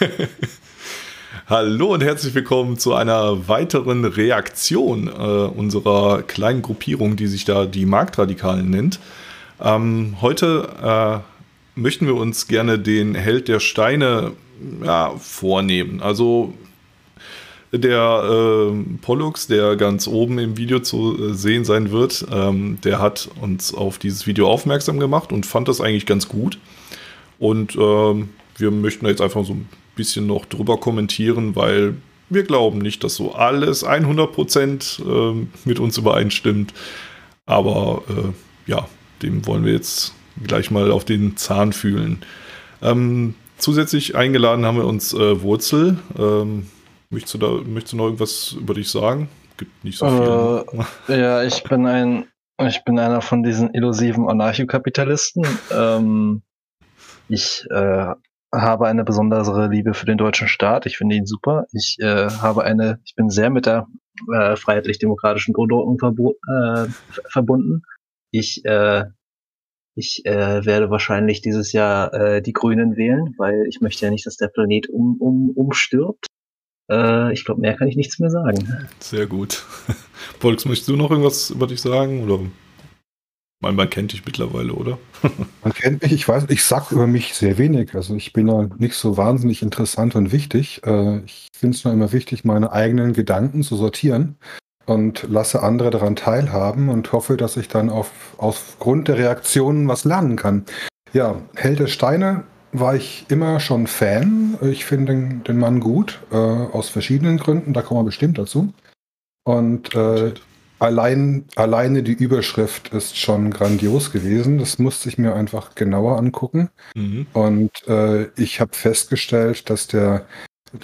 Hallo und herzlich willkommen zu einer weiteren Reaktion äh, unserer kleinen Gruppierung, die sich da die Marktradikalen nennt. Ähm, heute äh, möchten wir uns gerne den Held der Steine ja, vornehmen. Also der äh, Pollux, der ganz oben im Video zu äh, sehen sein wird, ähm, der hat uns auf dieses Video aufmerksam gemacht und fand das eigentlich ganz gut. Und ähm, wir möchten jetzt einfach so ein bisschen noch drüber kommentieren, weil wir glauben nicht, dass so alles 100% äh, mit uns übereinstimmt. Aber äh, ja, dem wollen wir jetzt gleich mal auf den Zahn fühlen. Ähm, zusätzlich eingeladen haben wir uns äh, Wurzel. Ähm, möchtest, du da, möchtest du noch irgendwas über dich sagen? Gibt nicht so viel. Äh, ja, ich bin ein, ich bin einer von diesen illusiven Anarchokapitalisten. Ähm, ich äh, habe eine besondere Liebe für den deutschen Staat. Ich finde ihn super. Ich äh, habe eine, ich bin sehr mit der äh, freiheitlich-demokratischen Grundordnung verbo äh, verbunden. Ich, äh, ich äh, werde wahrscheinlich dieses Jahr äh, die Grünen wählen, weil ich möchte ja nicht, dass der Planet um, um, umstirbt. Äh, ich glaube, mehr kann ich nichts mehr sagen. Sehr gut. Volks, möchtest du noch irgendwas über dich sagen? Oder man, man kennt dich mittlerweile, oder? man kennt mich, ich weiß, ich sag über mich sehr wenig. Also ich bin ja nicht so wahnsinnig interessant und wichtig. Äh, ich finde es nur immer wichtig, meine eigenen Gedanken zu sortieren und lasse andere daran teilhaben und hoffe, dass ich dann auf, aufgrund der Reaktionen was lernen kann. Ja, Held der Steine war ich immer schon Fan. Ich finde den, den, Mann gut, äh, aus verschiedenen Gründen, da kommen wir bestimmt dazu. Und äh, allein, alleine die Überschrift ist schon grandios gewesen. Das musste ich mir einfach genauer angucken. Mhm. Und äh, ich habe festgestellt, dass der,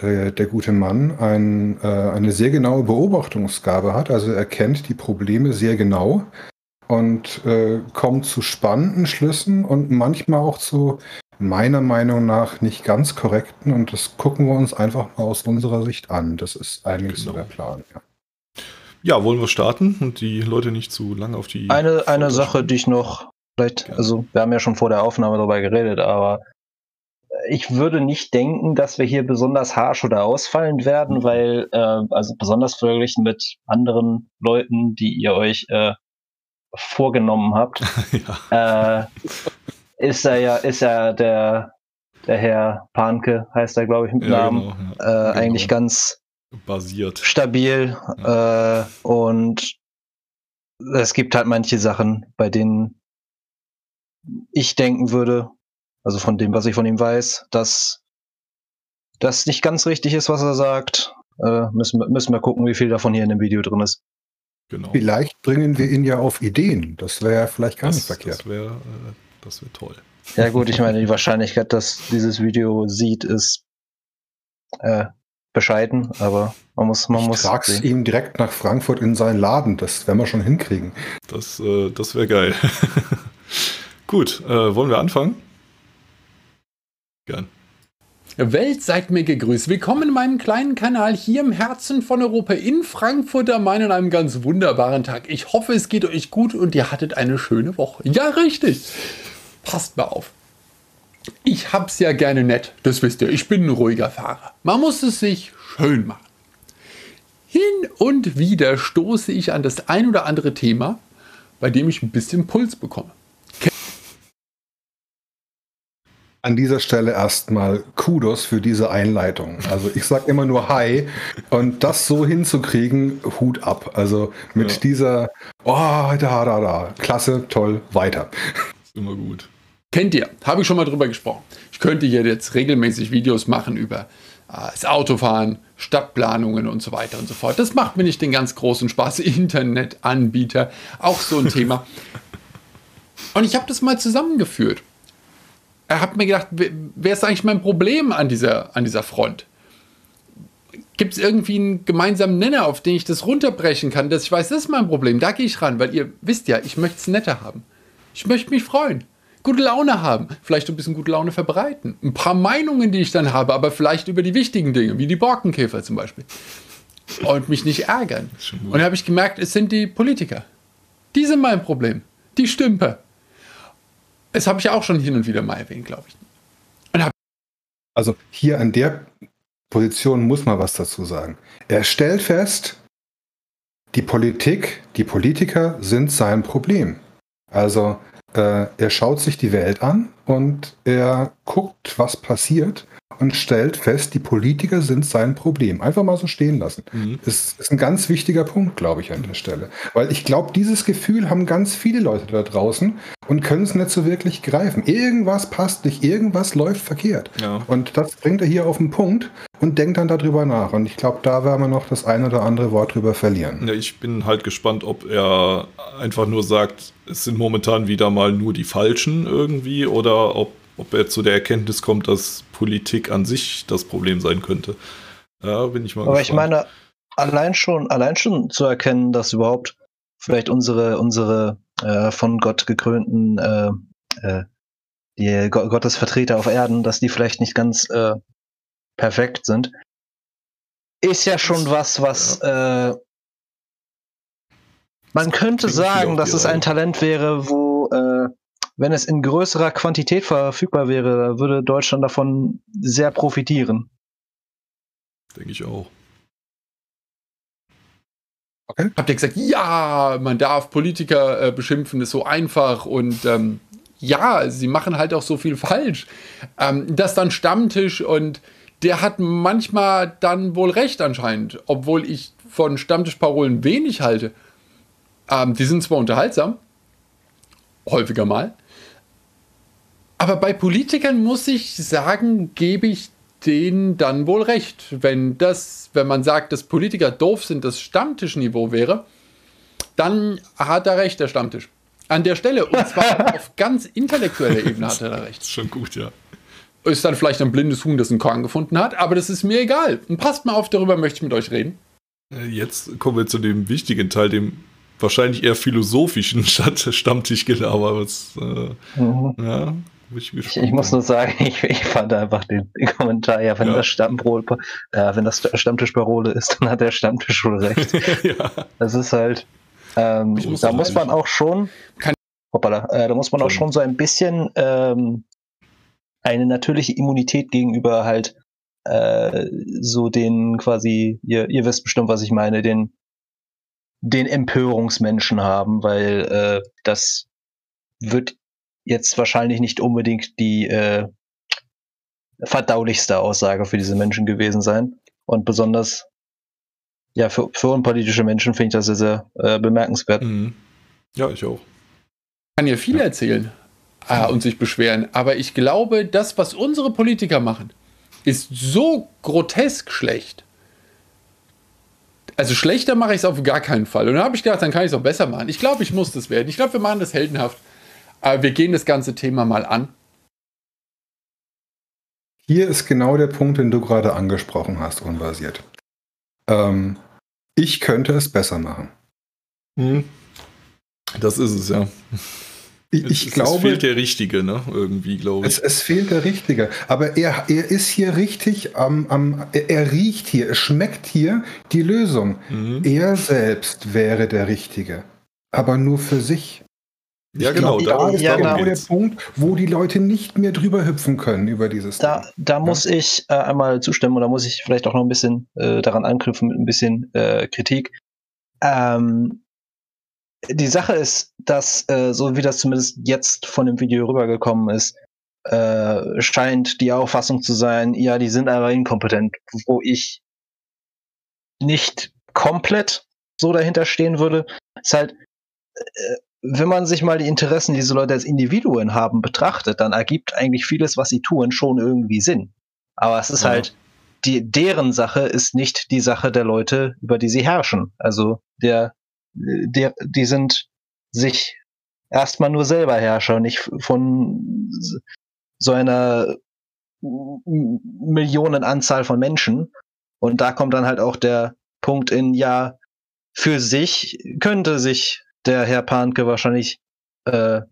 der, der gute Mann ein, äh, eine sehr genaue Beobachtungsgabe hat. Also er kennt die Probleme sehr genau und äh, kommt zu spannenden Schlüssen und manchmal auch zu meiner Meinung nach nicht ganz korrekten. Und das gucken wir uns einfach mal aus unserer Sicht an. Das ist eigentlich genau. so der Plan. Ja. Ja, wollen wir starten und die Leute nicht zu lange auf die. Eine, eine Sache, die ich noch vielleicht, Gerne. also wir haben ja schon vor der Aufnahme darüber geredet, aber ich würde nicht denken, dass wir hier besonders harsch oder ausfallend werden, weil, äh, also besonders verglichen mit anderen Leuten, die ihr euch äh, vorgenommen habt, ja. äh, ist er ja, ist ja der, der Herr Panke, heißt er, glaube ich, mit ja, Namen, genau, ja. äh, genau. eigentlich ganz basiert. Stabil. Ja. Äh, und es gibt halt manche Sachen, bei denen ich denken würde, also von dem, was ich von ihm weiß, dass das nicht ganz richtig ist, was er sagt. Äh, müssen, müssen wir gucken, wie viel davon hier in dem Video drin ist. Genau. Vielleicht bringen wir ihn ja auf Ideen. Das wäre ja vielleicht gar das, nicht verkehrt. Das wäre äh, das wär toll. Ja gut, ich meine, die Wahrscheinlichkeit, dass dieses Video sieht, ist äh, bescheiden, aber man muss, man ich muss. Trag's ihm direkt nach Frankfurt in seinen Laden, das werden wir schon hinkriegen. Das, äh, das wäre geil. Gut, äh, wollen wir anfangen? Gern. Welt seid mir gegrüßt. Willkommen in meinem kleinen Kanal hier im Herzen von Europa in Frankfurt am Main an einem ganz wunderbaren Tag. Ich hoffe, es geht euch gut und ihr hattet eine schöne Woche. Ja, richtig. Passt mal auf. Ich hab's ja gerne nett, das wisst ihr. Ich bin ein ruhiger Fahrer. Man muss es sich schön machen. Hin und wieder stoße ich an das ein oder andere Thema, bei dem ich ein bisschen Puls bekomme. An dieser Stelle erstmal Kudos für diese Einleitung. Also ich sage immer nur Hi und das so hinzukriegen, Hut ab. Also mit ja. dieser, oh, da, da, da, klasse, toll, weiter. Ist immer gut. Kennt ihr, habe ich schon mal drüber gesprochen. Ich könnte hier jetzt regelmäßig Videos machen über äh, das Autofahren, Stadtplanungen und so weiter und so fort. Das macht mir nicht den ganz großen Spaß. Internetanbieter, auch so ein Thema. Und ich habe das mal zusammengeführt. Er hat mir gedacht, wer ist eigentlich mein Problem an dieser, an dieser Front? Gibt es irgendwie einen gemeinsamen Nenner, auf den ich das runterbrechen kann, dass ich weiß, das ist mein Problem, da gehe ich ran, weil ihr wisst ja, ich möchte es netter haben. Ich möchte mich freuen gute Laune haben, vielleicht ein bisschen gute Laune verbreiten. Ein paar Meinungen, die ich dann habe, aber vielleicht über die wichtigen Dinge, wie die Borkenkäfer zum Beispiel. Und mich nicht ärgern. Und dann habe ich gemerkt, es sind die Politiker. Die sind mein Problem. Die Stümper. Das habe ich auch schon hin und wieder mal erwähnt, glaube ich. Also hier an der Position muss man was dazu sagen. Er stellt fest, die Politik, die Politiker sind sein Problem. Also er schaut sich die Welt an und er guckt, was passiert und stellt fest, die Politiker sind sein Problem. Einfach mal so stehen lassen. Mhm. Ist, ist ein ganz wichtiger Punkt, glaube ich, an der Stelle. Weil ich glaube, dieses Gefühl haben ganz viele Leute da draußen und können es nicht so wirklich greifen. Irgendwas passt nicht, irgendwas läuft verkehrt. Ja. Und das bringt er hier auf den Punkt und denkt dann darüber nach. Und ich glaube, da werden wir noch das ein oder andere Wort drüber verlieren. Ja, ich bin halt gespannt, ob er einfach nur sagt, es sind momentan wieder mal nur die Falschen irgendwie oder ob ob er zu der Erkenntnis kommt, dass Politik an sich das Problem sein könnte. Ja, bin ich mal Aber gespannt. ich meine, allein schon, allein schon zu erkennen, dass überhaupt vielleicht unsere, unsere äh, von Gott gekrönten äh, äh, die Gottes Vertreter auf Erden, dass die vielleicht nicht ganz äh, perfekt sind, ist ja schon was, was ja. äh, man könnte sagen, dass es ein Talent wäre, wo äh, wenn es in größerer Quantität verfügbar wäre, würde Deutschland davon sehr profitieren. Denke ich auch. Okay. Habt ihr gesagt, ja, man darf Politiker äh, beschimpfen, ist so einfach und ähm, ja, sie machen halt auch so viel falsch. Ähm, das dann Stammtisch und der hat manchmal dann wohl recht anscheinend, obwohl ich von Stammtischparolen wenig halte. Ähm, die sind zwar unterhaltsam, häufiger mal, aber bei Politikern muss ich sagen, gebe ich denen dann wohl recht. Wenn das, wenn man sagt, dass Politiker doof sind, das Stammtischniveau wäre, dann hat er recht, der Stammtisch. An der Stelle, und zwar auf ganz intellektueller Ebene hat er da recht. Das ist schon gut, ja. Ist dann vielleicht ein blindes Huhn, das einen Korn gefunden hat, aber das ist mir egal. Und passt mal auf, darüber möchte ich mit euch reden. Äh, jetzt kommen wir zu dem wichtigen Teil, dem wahrscheinlich eher philosophischen Stammtischgelaber. Äh, mhm. ja, ich, ich, muss nur sagen, ich, ich fand einfach den, den Kommentar, ja, wenn ja. das Stammbrot, äh, wenn das Stammtischparole ist, dann hat der Stammtisch wohl recht. ja. Das ist halt, ähm, muss da muss man auch schon, hoppala, äh, da muss man auch schon so ein bisschen ähm, eine natürliche Immunität gegenüber halt äh, so den quasi, ihr, ihr wisst bestimmt, was ich meine, den den Empörungsmenschen haben, weil äh, das wird jetzt wahrscheinlich nicht unbedingt die äh, verdaulichste Aussage für diese Menschen gewesen sein. Und besonders ja, für, für unpolitische Menschen finde ich das sehr, sehr äh, bemerkenswert. Mhm. Ja, ich auch. Ich kann ja viel ja. erzählen äh, und sich beschweren, aber ich glaube, das, was unsere Politiker machen, ist so grotesk schlecht. Also schlechter mache ich es auf gar keinen Fall. Und dann habe ich gedacht, dann kann ich es auch besser machen. Ich glaube, ich muss das werden. Ich glaube, wir machen das heldenhaft. Aber wir gehen das ganze Thema mal an. Hier ist genau der Punkt, den du gerade angesprochen hast, unbasiert. Ähm, ich könnte es besser machen. Hm. Das ist es ja. Ich, ich es, glaube, es fehlt der Richtige, ne? Irgendwie, glaube ich. Es, es, fehlt der Richtige. Aber er, er ist hier richtig am, am er, er riecht hier, es schmeckt hier die Lösung. Mhm. Er selbst wäre der Richtige. Aber nur für sich. Ja, genau. Glaub, da ist ja, genau der Punkt, wo die Leute nicht mehr drüber hüpfen können über dieses Da, Thema. da muss ja? ich äh, einmal zustimmen oder muss ich vielleicht auch noch ein bisschen äh, daran anknüpfen mit ein bisschen äh, Kritik. Ähm, die Sache ist, dass, äh, so wie das zumindest jetzt von dem Video rübergekommen ist, äh, scheint die Auffassung zu sein, ja, die sind aber inkompetent, wo ich nicht komplett so dahinter stehen würde. Ist halt, äh, wenn man sich mal die Interessen, die diese Leute als Individuen haben, betrachtet, dann ergibt eigentlich vieles, was sie tun, schon irgendwie Sinn. Aber es ist ja. halt, die, deren Sache ist nicht die Sache der Leute, über die sie herrschen. Also der, der, die sind sich erstmal nur selber Herrscher, nicht von so einer Millionenanzahl von Menschen. Und da kommt dann halt auch der Punkt in, ja, für sich könnte sich der Herr Panke wahrscheinlich äh,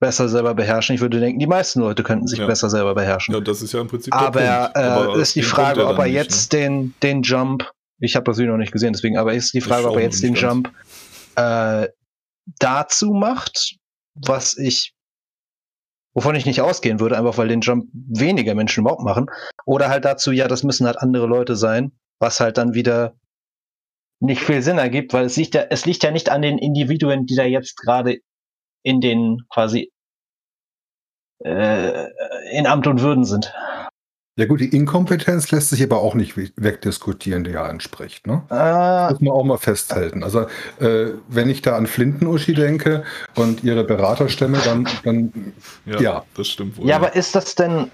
besser selber beherrschen. Ich würde denken, die meisten Leute könnten sich ja. besser selber beherrschen. Ja, das ist ja im Prinzip aber, der. Äh, aber ist die Frage, ob er nicht, jetzt ne? den, den Jump, ich habe das Video noch nicht gesehen, deswegen, aber ist die Frage, ob er jetzt den Jump äh, dazu macht, was ich wovon ich nicht ausgehen würde, einfach weil den Jump weniger Menschen überhaupt machen. Oder halt dazu, ja, das müssen halt andere Leute sein, was halt dann wieder nicht viel Sinn ergibt, weil es liegt ja, es liegt ja nicht an den Individuen, die da jetzt gerade in den quasi äh, in Amt und Würden sind. Ja gut, die Inkompetenz lässt sich aber auch nicht wegdiskutieren, die ja entspricht. Ne? Ah. Das muss man auch mal festhalten. Also äh, wenn ich da an Flinten-Uschi denke und ihre Beraterstämme, dann, dann ja, ja, das stimmt wohl. Ja, aber ist das denn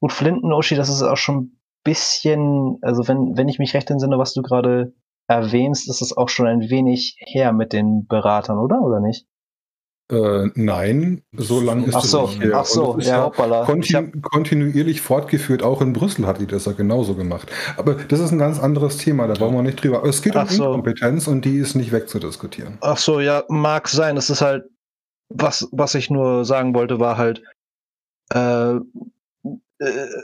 gut, Flinten-Uschi, das ist auch schon bisschen, also wenn, wenn ich mich recht entsinne, was du gerade erwähnst, ist es auch schon ein wenig her mit den Beratern, oder? Oder nicht? Äh, nein, so lange ist ach so, es nicht her. Ach so, ja, hoppala. Kontinu kontinuierlich fortgeführt, auch in Brüssel hat die das ja genauso gemacht. Aber das ist ein ganz anderes Thema, da wollen wir nicht drüber. Aber es geht ach um so. Inkompetenz und die ist nicht wegzudiskutieren. Ach so, ja, mag sein. Es ist halt, was, was ich nur sagen wollte, war halt, äh, äh,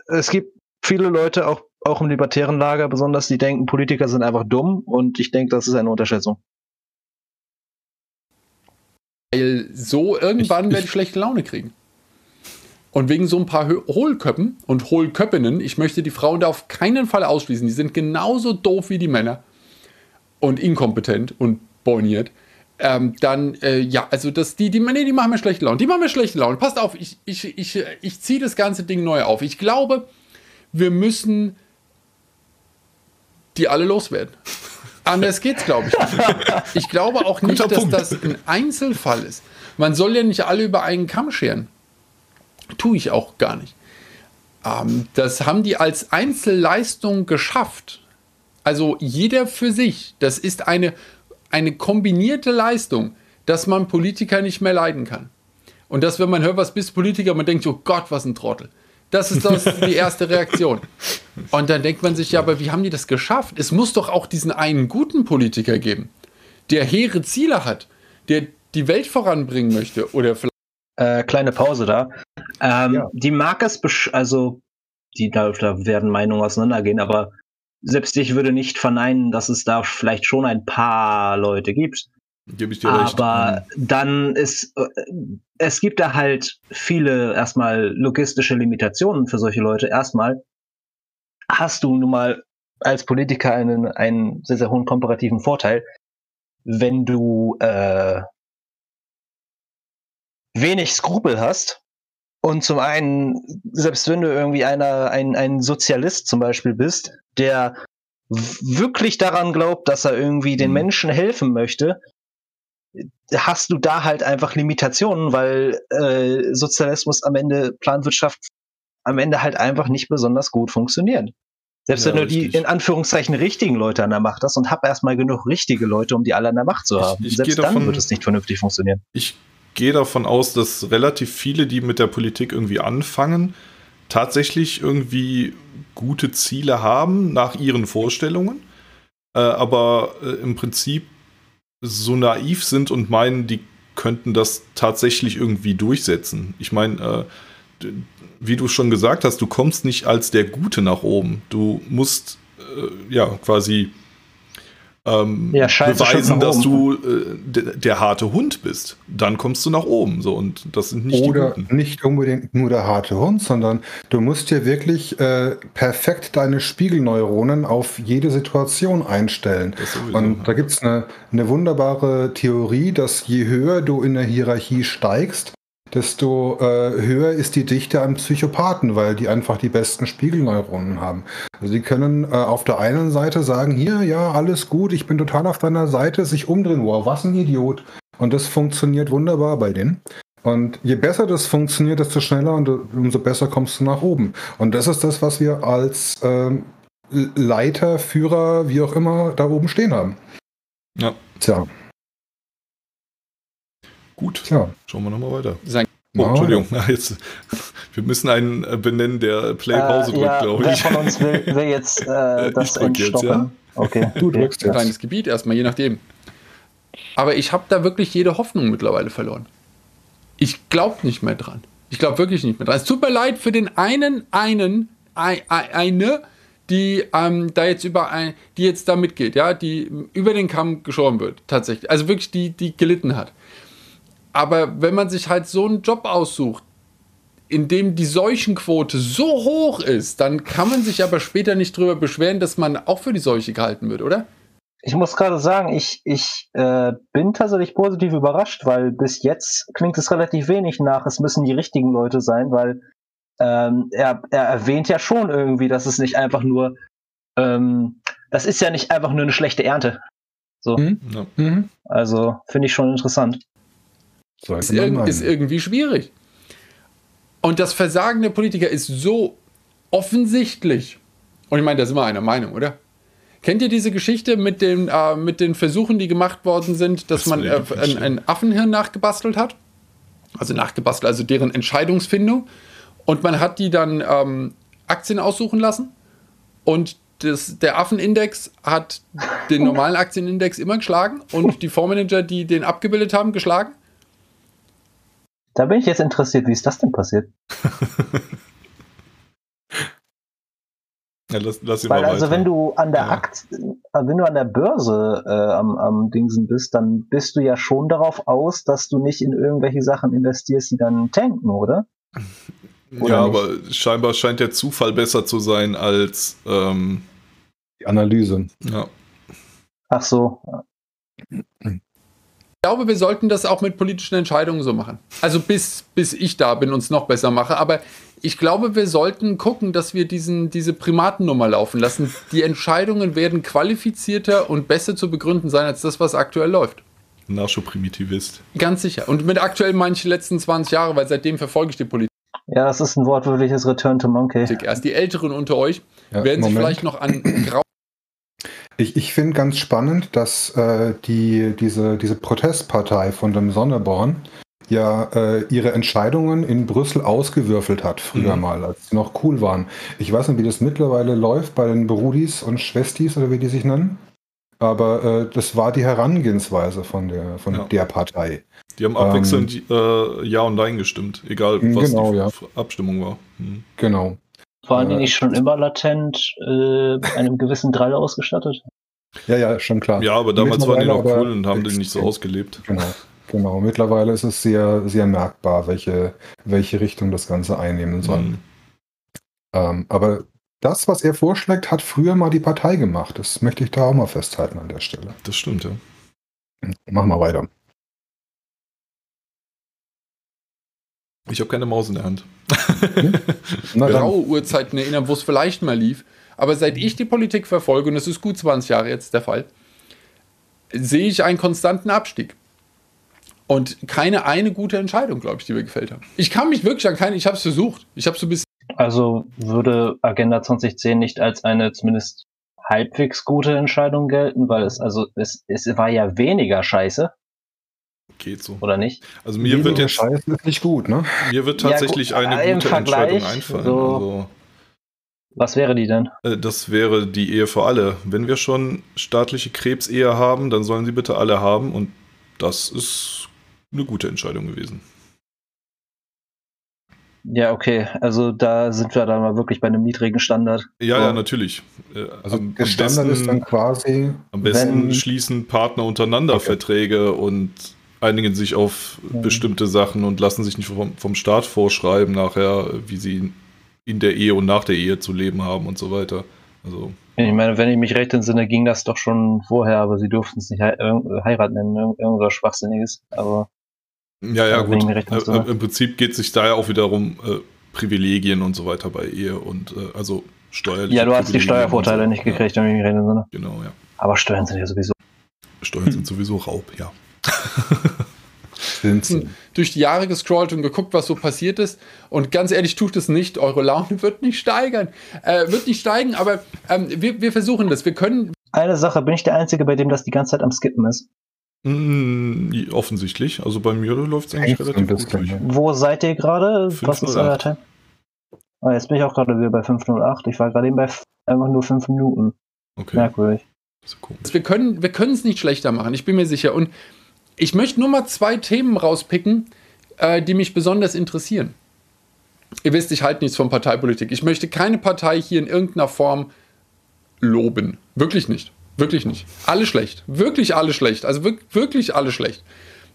es gibt viele Leute, auch, auch im libertären Lager besonders, die denken, Politiker sind einfach dumm und ich denke, das ist eine Unterschätzung. Weil so irgendwann werde ich schlechte Laune kriegen. Und wegen so ein paar Hohlköppen und Hohlköppinnen, ich möchte die Frauen da auf keinen Fall ausschließen. Die sind genauso doof wie die Männer und inkompetent und borniert. Ähm, dann, äh, ja, also das, die, die, nee, die machen mir schlechte Laune. Die machen mir schlechte Laune. Passt auf, ich, ich, ich, ich ziehe das ganze Ding neu auf. Ich glaube, wir müssen die alle loswerden. Anders geht's, glaube ich. Ich glaube auch nicht, dass das ein Einzelfall ist. Man soll ja nicht alle über einen Kamm scheren. Tue ich auch gar nicht. Ähm, das haben die als Einzelleistung geschafft. Also jeder für sich. Das ist eine, eine kombinierte Leistung, dass man Politiker nicht mehr leiden kann. Und dass, wenn man hört, was bist Politiker, man denkt, oh Gott, was ein Trottel. Das ist das die erste Reaktion. Und dann denkt man sich, ja, aber wie haben die das geschafft? Es muss doch auch diesen einen guten Politiker geben, der hehre Ziele hat, der die Welt voranbringen möchte oder vielleicht. Äh, kleine Pause da. Ähm, ja. Die mag es, also die, da, da werden Meinungen auseinandergehen, aber selbst ich würde nicht verneinen, dass es da vielleicht schon ein paar Leute gibt, Gebe ich dir Aber recht. dann ist, äh, es gibt da halt viele erstmal logistische Limitationen für solche Leute. Erstmal hast du nun mal als Politiker einen, einen sehr, sehr hohen komparativen Vorteil, wenn du äh, wenig Skrupel hast und zum einen, selbst wenn du irgendwie einer, ein, ein Sozialist zum Beispiel bist, der wirklich daran glaubt, dass er irgendwie den mhm. Menschen helfen möchte, hast du da halt einfach Limitationen, weil äh, Sozialismus am Ende, Planwirtschaft am Ende halt einfach nicht besonders gut funktioniert. Selbst ja, wenn du richtig. die in Anführungszeichen richtigen Leute an der Macht hast und hab erstmal genug richtige Leute, um die alle an der Macht zu haben. Ich, ich Selbst davon, dann wird es nicht vernünftig funktionieren. Ich gehe davon aus, dass relativ viele, die mit der Politik irgendwie anfangen, tatsächlich irgendwie gute Ziele haben nach ihren Vorstellungen, äh, aber äh, im Prinzip so naiv sind und meinen, die könnten das tatsächlich irgendwie durchsetzen. Ich meine, äh, wie du schon gesagt hast, du kommst nicht als der Gute nach oben. Du musst äh, ja quasi ähm, ja, beweisen, dass du äh, der harte Hund bist. Dann kommst du nach oben. So, und das sind nicht Oder die Guten. nicht unbedingt nur der harte Hund, sondern du musst dir wirklich äh, perfekt deine Spiegelneuronen auf jede Situation einstellen. Und da gibt es eine, eine wunderbare Theorie, dass je höher du in der Hierarchie steigst, desto äh, höher ist die Dichte an Psychopathen, weil die einfach die besten Spiegelneuronen haben. Also die können äh, auf der einen Seite sagen, hier, ja, alles gut, ich bin total auf deiner Seite, sich umdrehen, wow, was ein Idiot. Und das funktioniert wunderbar bei denen. Und je besser das funktioniert, desto schneller und umso besser kommst du nach oben. Und das ist das, was wir als ähm, Leiter, Führer, wie auch immer, da oben stehen haben. Ja. Tja. Gut, Tja. schauen wir nochmal weiter. Sein oh, Entschuldigung, ja. jetzt, wir müssen einen äh, benennen, der Play-Pause äh, drückt, ja, glaube ich. Wer von uns will, will jetzt äh, das jetzt, ja? Okay. Du drückst jetzt. Kleines Gebiet erstmal, je nachdem. Aber ich habe da wirklich jede Hoffnung mittlerweile verloren. Ich glaube nicht mehr dran. Ich glaube wirklich nicht mehr dran. Es tut mir leid für den einen, einen, ein, eine, die ähm, da jetzt über ein, die jetzt da mitgeht, ja, die über den Kamm geschoren wird, tatsächlich. Also wirklich die, die gelitten hat. Aber wenn man sich halt so einen Job aussucht, in dem die Seuchenquote so hoch ist, dann kann man sich aber später nicht drüber beschweren, dass man auch für die Seuche gehalten wird, oder? Ich muss gerade sagen, ich, ich äh, bin tatsächlich positiv überrascht, weil bis jetzt klingt es relativ wenig nach, es müssen die richtigen Leute sein, weil ähm, er, er erwähnt ja schon irgendwie, dass es nicht einfach nur, ähm, das ist ja nicht einfach nur eine schlechte Ernte. So. Mhm. Mhm. Also finde ich schon interessant. Sollte Ist, meinen. ist irgendwie schwierig. Und das Versagen der Politiker ist so offensichtlich. Und ich meine, da sind wir einer Meinung, oder? Kennt ihr diese Geschichte mit den, äh, mit den Versuchen, die gemacht worden sind, dass Das man äh, ein, ein Affenhirn nachgebastelt hat? Also nachgebastelt, also deren Entscheidungsfindung. Und man hat die dann ähm, Aktien aussuchen lassen. Und das, der Affenindex hat den normalen Aktienindex immer geschlagen und die Fondsmanager, die den abgebildet haben, geschlagen. Da bin ich jetzt interessiert, wie ist das denn passiert? Ja, lass, lass ihn Weil mal also wenn du an der Ja. Akt, äh, wenn du an der Börse äh, am, am Dingsen bist, dann bist du ja schon darauf aus, dass du nicht in irgendwelche Sachen investierst, die dann tanken, oder? oder ja, nicht? aber scheinbar scheint der Zufall besser zu sein als ähm, Die Analyse. ja. Ach so. Ich glaube, wir sollten das auch mit politischen Entscheidungen so machen. Also bis, bis ich da bin und es noch besser mache. Aber ich glaube, wir sollten gucken, dass wir diesen, diese Primatennummer laufen lassen. Die Entscheidungen werden qualifizierter und besser zu begründen sein als das, was aktuell läuft. Nascho-Primitivist. Ganz sicher. Und mit aktuell meine ich die letzten 20 Jahre, weil seitdem verfolge ich die Politik Ja, das ist ein wortwörtliches Return to Monkey. erst. Die Älteren unter euch Ja, werden sich Moment. vielleicht noch an Grau Ich, ich finde ganz spannend, dass äh, die, diese, diese Protestpartei von dem Sonneborn ja äh, ihre Entscheidungen in Brüssel ausgewürfelt hat, früher Mhm. mal, als sie noch cool waren. Ich weiß nicht, wie das mittlerweile läuft bei den Brudis und Schwestis oder wie die sich nennen. Aber äh, das war die Herangehensweise von der, von Ja. der Partei. Die haben abwechselnd äh, Ja und Nein gestimmt, egal was Genau, die ja. Abstimmung war. Hm. Genau. Waren die Äh, nicht schon immer latent äh, einem gewissen Drall ausgestattet? Ja, ja, schon klar. Ja, aber damals waren die noch cool und haben den nicht so ausgelebt. Genau, genau. Mittlerweile ist es sehr, sehr merkbar, welche, welche Richtung das Ganze einnehmen soll. Hm. Ähm, aber das, was er vorschlägt, hat früher mal die Partei gemacht. Das möchte ich da auch mal festhalten an der Stelle. Das stimmt, ja. Machen wir weiter. Ich habe keine Maus in der Hand. Na dann, graue Uhrzeiten erinnern, wo es vielleicht mal lief. Aber seit ich die Politik verfolge, und das ist gut 20 Jahre jetzt der Fall, sehe ich einen konstanten Abstieg. Und keine eine gute Entscheidung, glaube ich, die mir gefällt haben. Ich kann mich wirklich an keine, ich habe es versucht. Ich habe so ein bisschen Also würde Agenda 2010 nicht als eine zumindest halbwegs gute Entscheidung gelten, weil es also es, es war ja weniger Scheiße, Geht so. oder nicht? Also mir wird weniger jetzt, Scheiß ist nicht gut, ne? mir wird Ja, tatsächlich gut, eine gute Vergleich, Entscheidung einfallen. so- Also, Was wäre die denn? äh, das wäre die Ehe für alle. Wenn wir schon staatliche Krebsehe haben, dann sollen sie bitte alle haben und das ist eine gute Entscheidung gewesen. Ja, okay, also da sind wir dann mal wirklich bei einem niedrigen Standard. Ja, So. ja, natürlich. Äh, Also am, der am Standard ist dann besten, quasi, am besten wenn- schließen Partner untereinander Okay. Verträge und einigen sich auf Ja. bestimmte Sachen und lassen sich nicht vom, vom Staat vorschreiben nachher, wie sie in der Ehe und nach der Ehe zu leben haben und so weiter. Also Ich meine, wenn ich mich recht entsinne, ging das doch schon vorher, aber sie durften es nicht hei irg- Heirat nennen, irg irgendwas Schwachsinniges. Aber Ja, ja, Ja, wenn gut. ich mich recht Äh, entsinne. äh, Im Prinzip geht es sich da ja auch wieder um äh, Privilegien und so weiter bei Ehe und äh, also steuerliche ja, du hast die Steuervorteile so. nicht gekriegt, wenn ich mich recht entsinne. Ja, genau, ja. Aber Steuern sind ja sowieso. Steuern sind sowieso Raub, ja. sind sie. durch die Jahre gescrollt und geguckt, was so passiert ist. Und ganz ehrlich, tut es nicht. Eure Laune wird nicht steigern. Äh, wird nicht steigen, aber ähm, wir, wir versuchen das. Wir können, Eine Sache, bin ich der Einzige, bei dem das die ganze Zeit am Skippen ist? Mm, offensichtlich. Also bei mir läuft es eigentlich relativ gut durch. Wo seid ihr gerade? Was ist 508. euer Time? Ah, jetzt bin ich auch gerade wieder bei 508. Ich war gerade eben bei einfach nur 5 Minuten. Okay, Merkwürdig. das ist komisch. wir können wir können es nicht schlechter machen. Ich bin mir sicher. Und ich möchte nur mal zwei Themen rauspicken, äh, die mich besonders interessieren. Ihr wisst, ich halte nichts von Parteipolitik. Ich möchte keine Partei hier in irgendeiner Form loben. Wirklich nicht. Wirklich nicht. Alle schlecht. Wirklich alle schlecht. Also wirk wirklich alle schlecht.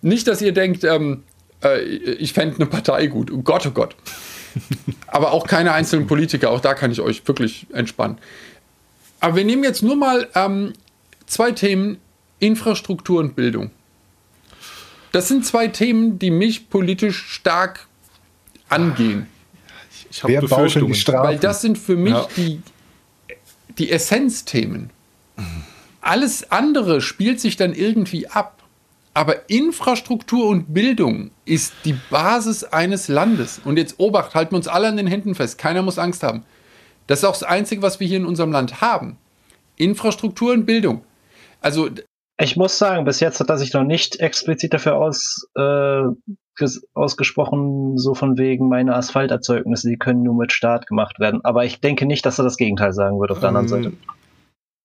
Nicht, dass ihr denkt, ähm, äh, ich fände eine Partei gut. Oh Gott, oh Gott. Aber auch keine einzelnen Politiker, auch da kann ich euch wirklich entspannen. Aber wir nehmen jetzt nur mal ähm, zwei Themen, Infrastruktur und Bildung. Das sind zwei Themen, die mich politisch stark angehen. Ich habe Befürchtungen. Weil das sind für mich ja. die, die Essenzthemen. Alles andere spielt sich dann irgendwie ab. Aber Infrastruktur und Bildung ist die Basis eines Landes. Und jetzt Obacht, halten wir uns alle an den Händen fest. Keiner muss Angst haben. Das ist auch das Einzige, was wir hier in unserem Land haben. Infrastruktur und Bildung. Also ich muss sagen, bis jetzt hat er sich noch nicht explizit dafür aus, äh, ausgesprochen, so von wegen meine Asphalterzeugnisse, die können nur mit Staat gemacht werden. Aber ich denke nicht, dass er das Gegenteil sagen wird auf der ähm, anderen Seite.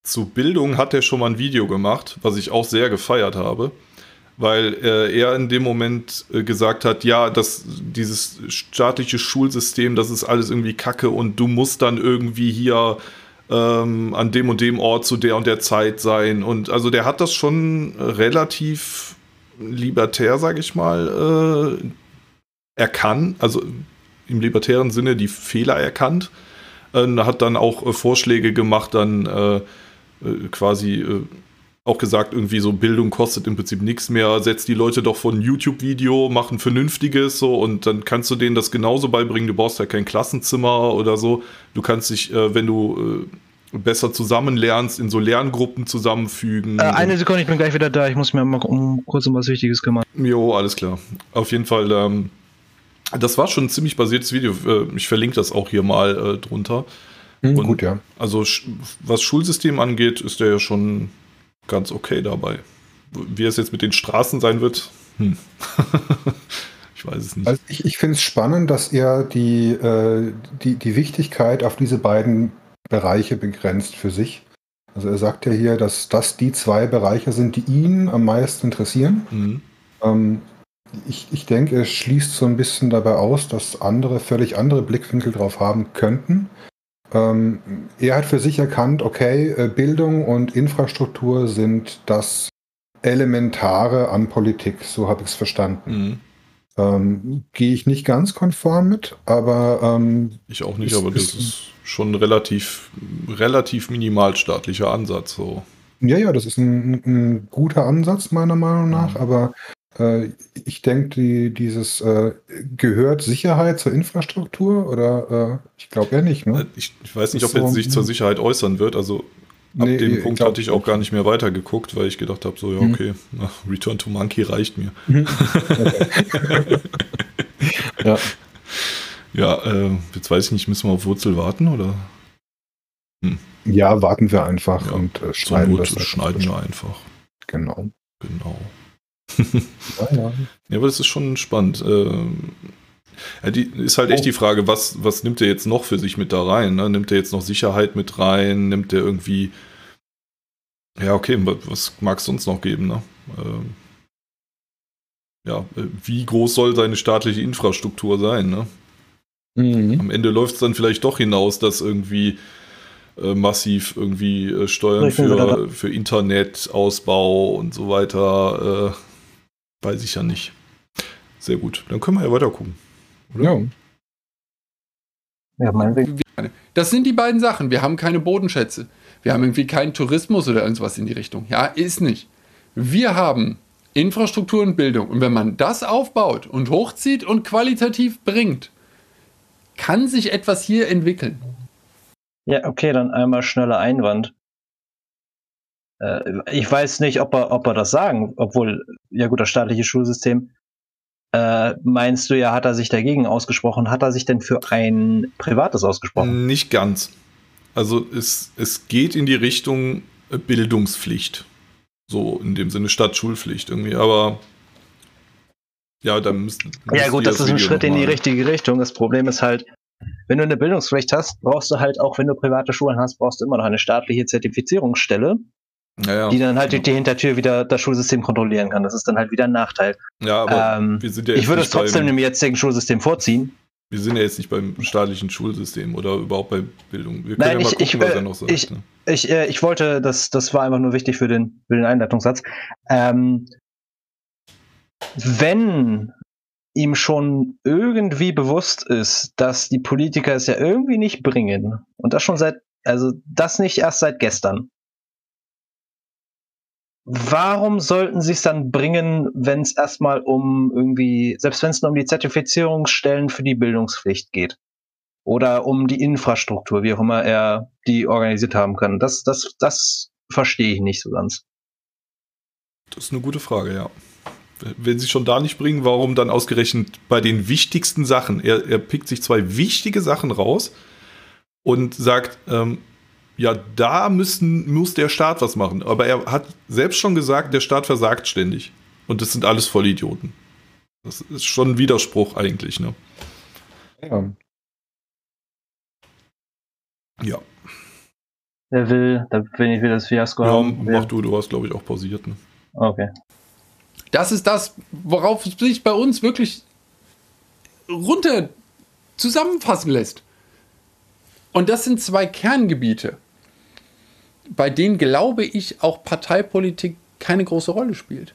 Zu Bildung hat er schon mal ein Video gemacht, was ich auch sehr gefeiert habe, weil äh, er in dem Moment äh, gesagt hat, ja, dass dieses staatliche Schulsystem, das ist alles irgendwie Kacke und du musst dann irgendwie hier ähm, an dem und dem Ort zu der und der Zeit sein. Und also der hat das schon relativ libertär, sag ich mal, äh, erkannt, also im libertären Sinne die Fehler erkannt. Äh, hat dann auch äh, Vorschläge gemacht, dann äh, äh, quasi äh, auch gesagt, irgendwie so Bildung kostet im Prinzip nichts mehr, setzt die Leute doch vor ein YouTube-Video, mach ein vernünftiges so und dann kannst du denen das genauso beibringen. Du brauchst ja kein Klassenzimmer oder so. Du kannst dich, äh, wenn du äh, besser zusammenlernst, in so Lerngruppen zusammenfügen. Äh, eine Sekunde, ich bin gleich wieder da. Ich muss mir mal um, kurz um was Wichtiges kümmern. Jo, alles klar. Auf jeden Fall, ähm, das war schon ein ziemlich basiertes Video. Äh, ich verlinke das auch hier mal äh, drunter. Mhm, gut, ja. Also, was Schulsystem angeht, ist der ja schon ganz okay dabei. Wie es jetzt mit den Straßen sein wird, hm. ich weiß es nicht. Also ich, ich finde es spannend, dass er die, äh, die, die Wichtigkeit auf diese beiden Bereiche begrenzt für sich. Also er sagt ja hier, dass das die zwei Bereiche sind, die ihn am meisten interessieren. Mhm. Ähm, ich, ich denke, er schließt so ein bisschen dabei aus, dass andere völlig andere Blickwinkel drauf haben könnten. Ähm, er hat für sich erkannt, okay, äh, Bildung und Infrastruktur sind das Elementare an Politik, so habe ich es verstanden. Mhm. Ähm, Gehe ich nicht ganz konform mit, aber ähm, ich auch nicht, ist, aber das ist, ist schon ein relativ, relativ minimalstaatlicher Ansatz. So. Ja, ja, das ist ein, ein guter Ansatz meiner Meinung nach, mhm. aber ich denke, die, dieses äh, gehört Sicherheit zur Infrastruktur oder äh, ich glaube ja nicht. Ne? Äh, ich, ich weiß nicht, ob er sich zur Sicherheit äußern wird. Also ab nee, dem Punkt hatte ich auch gar nicht mehr weitergeguckt, weil ich gedacht habe, so ja, mhm. okay, mhm. Return to Monkey reicht mir. Mhm. ja. Ja, äh, jetzt weiß ich nicht, müssen wir auf Wurzel warten oder? Hm. Ja, warten wir einfach ja, und äh, schneiden das. Schneiden wir einfach. Genau. Genau ja, ja. ja, aber das ist schon spannend. Ähm, ja, die, ist halt echt oh. die Frage, was, was nimmt er jetzt noch für sich mit da rein? Ne? Nimmt er jetzt noch Sicherheit mit rein? Nimmt er irgendwie. Ja, okay, was mag es sonst noch geben? Ne? Ähm, ja, äh, wie groß soll seine staatliche Infrastruktur sein? Ne? Mhm. Am Ende läuft es dann vielleicht doch hinaus, dass irgendwie äh, massiv irgendwie äh, Steuern für, für Internetausbau und so weiter äh, Weiß ich ja nicht. Sehr gut. Dann können wir ja weiter gucken. Oder? Ja. Ja, meinetwegen. Das sind die beiden Sachen. Wir haben keine Bodenschätze. Wir haben irgendwie keinen Tourismus oder irgendwas in die Richtung. Ja, ist nicht. Wir haben Infrastruktur und Bildung. Und wenn man das aufbaut und hochzieht und qualitativ bringt, kann sich etwas hier entwickeln. Ja, okay, dann einmal schneller Einwand. Äh, ich weiß nicht, ob er, ob er das sagen, obwohl, ja gut, das staatliche Schulsystem. Äh, meinst du ja, hat er sich dagegen ausgesprochen? Hat er sich denn für ein privates ausgesprochen? Nicht ganz. Also es, es geht in die Richtung Bildungspflicht. So in dem Sinne Stadtschulpflicht irgendwie, aber ja, dann müssen. Ja, gut, das, das ist ein Schritt in die richtige Richtung. Das Problem ist halt, wenn du eine Bildungspflicht hast, brauchst du halt auch, wenn du private Schulen hast, brauchst du immer noch eine staatliche Zertifizierungsstelle ja, ja. die dann halt durch die Hintertür wieder das Schulsystem kontrollieren kann. Das ist dann halt wieder ein Nachteil. Ja, aber ähm, wir sind ja ich würde es trotzdem im jetzigen Schulsystem vorziehen. Wir sind ja jetzt nicht beim staatlichen Schulsystem oder überhaupt bei Bildung. Wir können Nein, ja ich, gucken, ich, was er noch sagt. Ich, ne? ich, äh, ich wollte, das, das war einfach nur wichtig für den, für den Einleitungssatz. Ähm, wenn ihm schon irgendwie bewusst ist, dass die Politiker es ja irgendwie nicht bringen. Und das schon seit, also das nicht erst seit gestern. Warum sollten sie es dann bringen, wenn es erstmal um irgendwie, selbst wenn es nur um die Zertifizierungsstellen für die Bildungspflicht geht? Oder um die Infrastruktur, wie auch immer er die organisiert haben kann? Das, das, das verstehe ich nicht so ganz. Das ist eine gute Frage, ja. Wenn sie schon da nicht bringen, warum dann ausgerechnet bei den wichtigsten Sachen? Er, er pickt sich zwei wichtige Sachen raus und sagt, ähm, ja, da müssen, muss der Staat was machen. Aber er hat selbst schon gesagt, der Staat versagt ständig. Und das sind alles Vollidioten. Das ist schon ein Widerspruch eigentlich, ne? Ja. Ja. Der will, da will ich wieder das Fiasko Ja, haben. mach Der- du, du hast, glaube ich, auch pausiert, ne? Okay. Das ist das, worauf es sich bei uns wirklich runter zusammenfassen lässt. Und das sind zwei Kerngebiete, bei denen glaube ich auch Parteipolitik keine große Rolle spielt.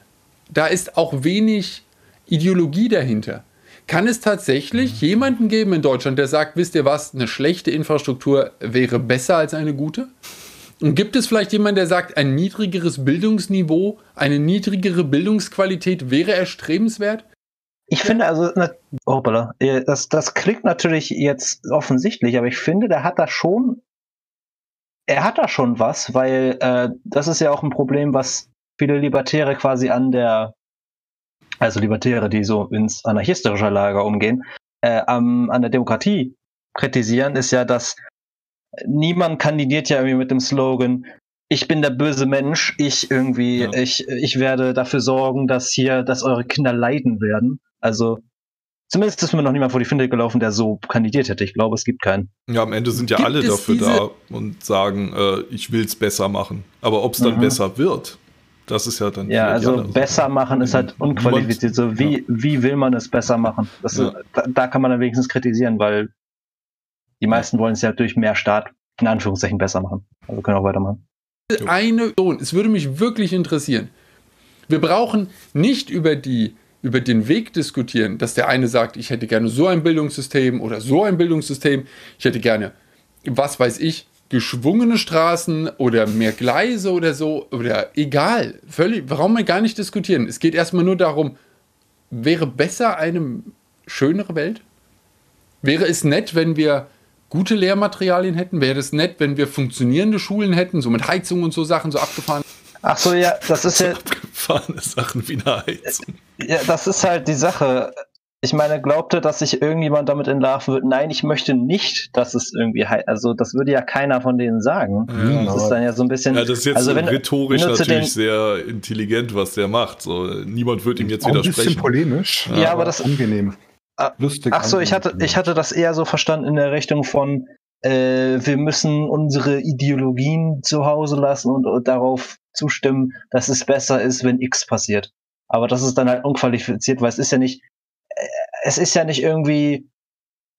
Da ist auch wenig Ideologie dahinter. Kann es tatsächlich jemanden geben in Deutschland, der sagt, wisst ihr was, eine schlechte Infrastruktur wäre besser als eine gute? Und gibt es vielleicht jemanden, der sagt, ein niedrigeres Bildungsniveau, eine niedrigere Bildungsqualität wäre erstrebenswert? Ich finde also, hoppala, äh, das, das klingt natürlich jetzt offensichtlich, aber ich finde, der hat da schon, er hat da schon was, weil äh, das ist ja auch ein Problem, was viele Libertäre quasi an der, also Libertäre, die so ins anarchistische Lager umgehen, äh, am, an der Demokratie kritisieren, ist ja, dass niemand kandidiert ja irgendwie mit dem Slogan, ich bin der böse Mensch, ich irgendwie, Ja. ich, ich werde dafür sorgen, dass hier, dass eure Kinder leiden werden. Also, zumindest ist mir noch niemand vor die Finde gelaufen, der so kandidiert hätte. Ich glaube, es gibt keinen. Ja, am Ende sind ja Gibt alle dafür da und sagen, äh, ich will es besser machen. Aber ob es dann Mhm. besser wird, das ist ja dann. Ja, also Sache. besser machen ist halt unqualifiziert. So, wie, wie will man es besser machen? Das Ja. ist, da, da kann man dann wenigstens kritisieren, weil die meisten wollen es ja durch mehr Staat in Anführungszeichen besser machen. Also können auch weitermachen. Eine Person, es würde mich wirklich interessieren. Wir brauchen nicht über die über den Weg diskutieren, dass der eine sagt, ich hätte gerne so ein Bildungssystem oder so ein Bildungssystem, ich hätte gerne, was weiß ich, geschwungene Straßen oder mehr Gleise oder so oder egal, völlig, warum wir gar nicht diskutieren. Es geht erstmal nur darum, wäre besser eine schönere Welt? Wäre es nett, wenn wir gute Lehrmaterialien hätten? Wäre es nett, wenn wir funktionierende Schulen hätten, so mit Heizung und so Sachen, so abgefahren? Ach so, ja, das ist ja, Abgefahrene Sachen wie eine Heizung. ja, das ist halt die Sache. Ich meine, glaubte, dass sich irgendjemand damit entlarven wird. Nein, ich möchte nicht, dass es irgendwie, also das würde ja keiner von denen sagen. Ja, das ist dann ja so ein bisschen. Ja, das ist jetzt also wenn, rhetorisch wenn natürlich den- sehr intelligent, was der macht. So, niemand wird ihm jetzt Auch ein bisschen widersprechen. polemisch. Ja, aber das- angenehm. Ah, Lustig. Ach so, ich hatte, ich hatte das eher so verstanden in der Richtung von, äh, wir müssen unsere Ideologien zu Hause lassen und, und darauf zustimmen, dass es besser ist, wenn X passiert. Aber das ist dann halt unqualifiziert, weil es ist ja nicht, äh, es ist ja nicht irgendwie,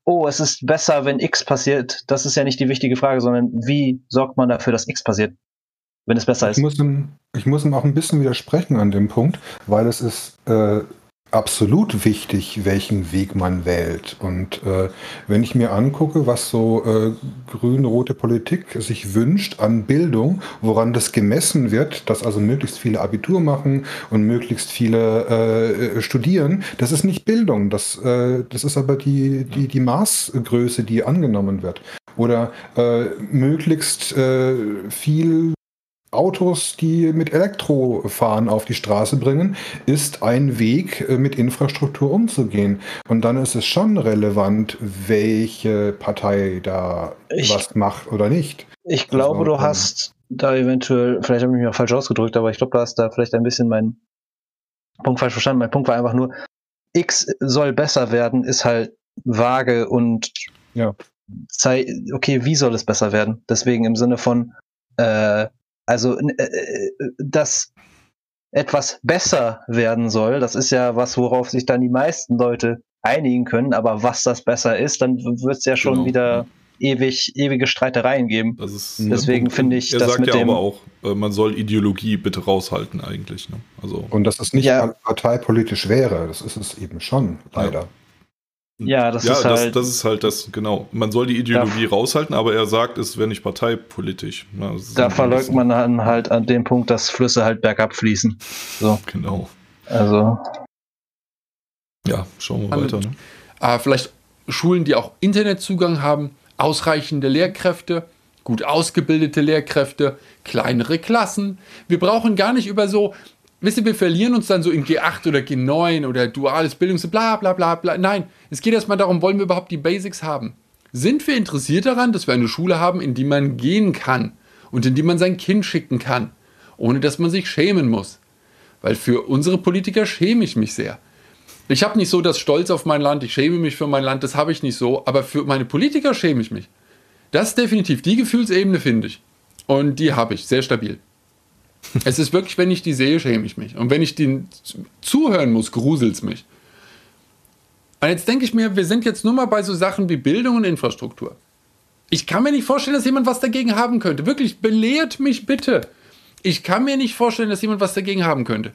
oh, es ist besser, wenn X passiert. Das ist ja nicht die wichtige Frage, sondern wie sorgt man dafür, dass X passiert, wenn es besser Ich ist? muss, ihm, ich muss ihm auch ein bisschen widersprechen an dem Punkt, weil es ist äh, absolut wichtig, welchen Weg man wählt. Und äh, wenn ich mir angucke, was so äh, grün-rote Politik sich wünscht an Bildung, woran das gemessen wird, dass also möglichst viele Abitur machen und möglichst viele äh, studieren, das ist nicht Bildung, das, äh, das ist aber die, die, die Maßgröße, die angenommen wird. Oder äh, möglichst äh, viel Autos, die mit Elektro fahren, auf die Straße bringen, ist ein Weg, äh, mit Infrastruktur umzugehen. Und dann ist es schon relevant, welche Partei da Ich- was macht oder nicht. Ich glaube, Also, du hast da eventuell, vielleicht habe ich mich auch falsch ausgedrückt, aber ich glaube, du hast da vielleicht ein bisschen meinen Punkt falsch verstanden. Mein Punkt war einfach nur, X soll besser werden, ist halt vage und Ja. sei, okay, wie soll es besser werden? Deswegen im Sinne von, äh, also, äh, äh, dass etwas besser werden soll, das ist ja was, worauf sich dann die meisten Leute einigen können, aber was das besser ist, dann wird es ja schon Genau, wieder ewig, ewige Streitereien geben. Ist, Deswegen finde ich, er das sagt mit ja dem, aber auch, äh, man soll Ideologie bitte raushalten eigentlich. Ne? Also Und dass es nicht Ja. parteipolitisch wäre, das ist es eben schon, leider. Ja, das ja, ist das, halt- das ist halt das, genau. Man soll die Ideologie raushalten, aber er sagt, es wäre nicht parteipolitisch. Ist da verleugnet man dann halt an dem Punkt, dass Flüsse halt bergab fließen. So, Genau. also, Ja, schauen wir An- weiter. Ne? äh, vielleicht Schulen, die auch Internetzugang haben, ausreichende Lehrkräfte, gut ausgebildete Lehrkräfte, kleinere Klassen. Wir brauchen gar nicht über so, wisst wir verlieren uns dann so in G8 oder G9 oder duales Bildungs, bla bla bla bla. Nein, es geht erstmal darum, wollen wir überhaupt die Basics haben? Sind wir interessiert daran, dass wir eine Schule haben, in die man gehen kann und in die man sein Kind schicken kann, ohne dass man sich schämen muss? Weil für unsere Politiker schäme ich mich sehr. Ich habe nicht so das Stolz auf mein Land, ich schäme mich für mein Land, das habe ich nicht so, aber für meine Politiker schäme ich mich. Das ist definitiv die Gefühlsebene, finde ich. Und die habe ich, sehr stabil. Es ist wirklich, wenn ich die sehe, schäme ich mich. Und wenn ich den zuhören muss, gruselt es mich. Und jetzt denke ich mir, wir sind jetzt nur mal bei so Sachen wie Bildung und Infrastruktur. Ich kann mir nicht vorstellen, dass jemand was dagegen haben könnte. Wirklich, belehrt mich bitte. Ich kann mir nicht vorstellen, dass jemand was dagegen haben könnte.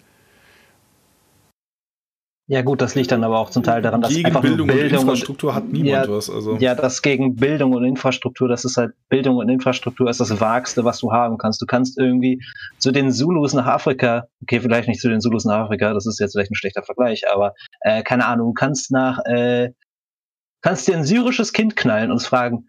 Ja gut, das liegt dann aber auch zum Teil daran, dass Gegen einfach nur Bildung, und Bildung und, Infrastruktur hat niemand Ja, was. Also. ja, das gegen Bildung und Infrastruktur, das ist halt, Bildung und Infrastruktur ist das Wagste, was du haben kannst. Du kannst irgendwie zu den Zulus nach Afrika, okay, vielleicht nicht zu den Zulus nach Afrika, das ist jetzt vielleicht ein schlechter Vergleich, aber äh, keine Ahnung, du kannst nach, äh, kannst dir ein syrisches Kind knallen und fragen,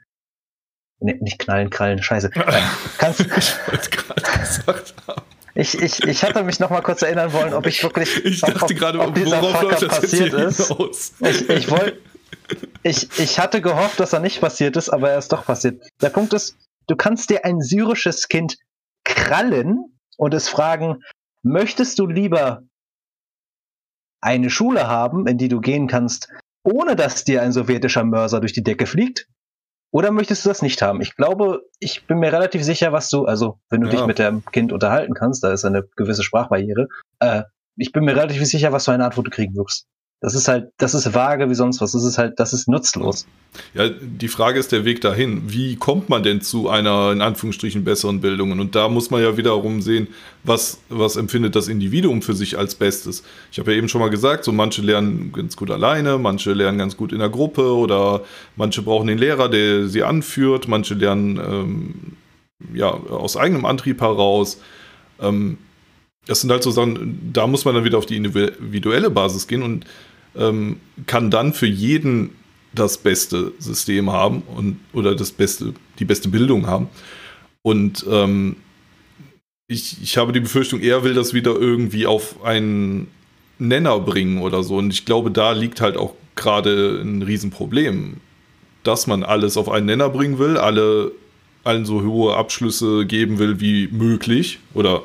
nee, nicht knallen, krallen, scheiße. Äh, kannst, ich wollte gerade gesagt haben. Ich, ich, ich hatte mich noch mal kurz erinnern wollen, ob ich wirklich, Ich dachte ob- gerade, ob dieser worauf läuft das passiert ist. hinaus? Ich, ich wollte. Ich, ich hatte gehofft, dass er nicht passiert ist, aber er ist doch passiert. Der Punkt ist, du kannst dir ein syrisches Kind krallen und es fragen, möchtest du lieber eine Schule haben, in die du gehen kannst, ohne dass dir ein sowjetischer Mörser durch die Decke fliegt? Oder möchtest du das nicht haben? Ich glaube, ich bin mir relativ sicher, was du, also wenn du Ja. dich mit dem Kind unterhalten kannst, da ist eine gewisse Sprachbarriere, äh, ich bin mir relativ sicher, was für eine Antwort du kriegen wirst. Das ist halt, das ist vage wie sonst was. Das ist halt, das ist nutzlos. Ja, die Frage ist der Weg dahin. Wie kommt man denn zu einer, in Anführungsstrichen, besseren Bildung? Und da muss man ja wiederum sehen, was, was empfindet das Individuum für sich als Bestes. Ich habe ja eben schon mal gesagt, so manche lernen ganz gut alleine, manche lernen ganz gut in der Gruppe oder manche brauchen den Lehrer, der sie anführt, manche lernen ähm, ja, aus eigenem Antrieb heraus. Ähm, das sind halt so Sachen, da muss man dann wieder auf die individuelle Basis gehen und ähm, kann dann für jeden das beste System haben und oder das beste, die beste Bildung haben. Und ähm, ich, ich habe die Befürchtung, er will das wieder irgendwie auf einen Nenner bringen oder so. Und ich glaube, da liegt halt auch gerade ein Riesenproblem, dass man alles auf einen Nenner bringen will, alle allen so hohe Abschlüsse geben will wie möglich oder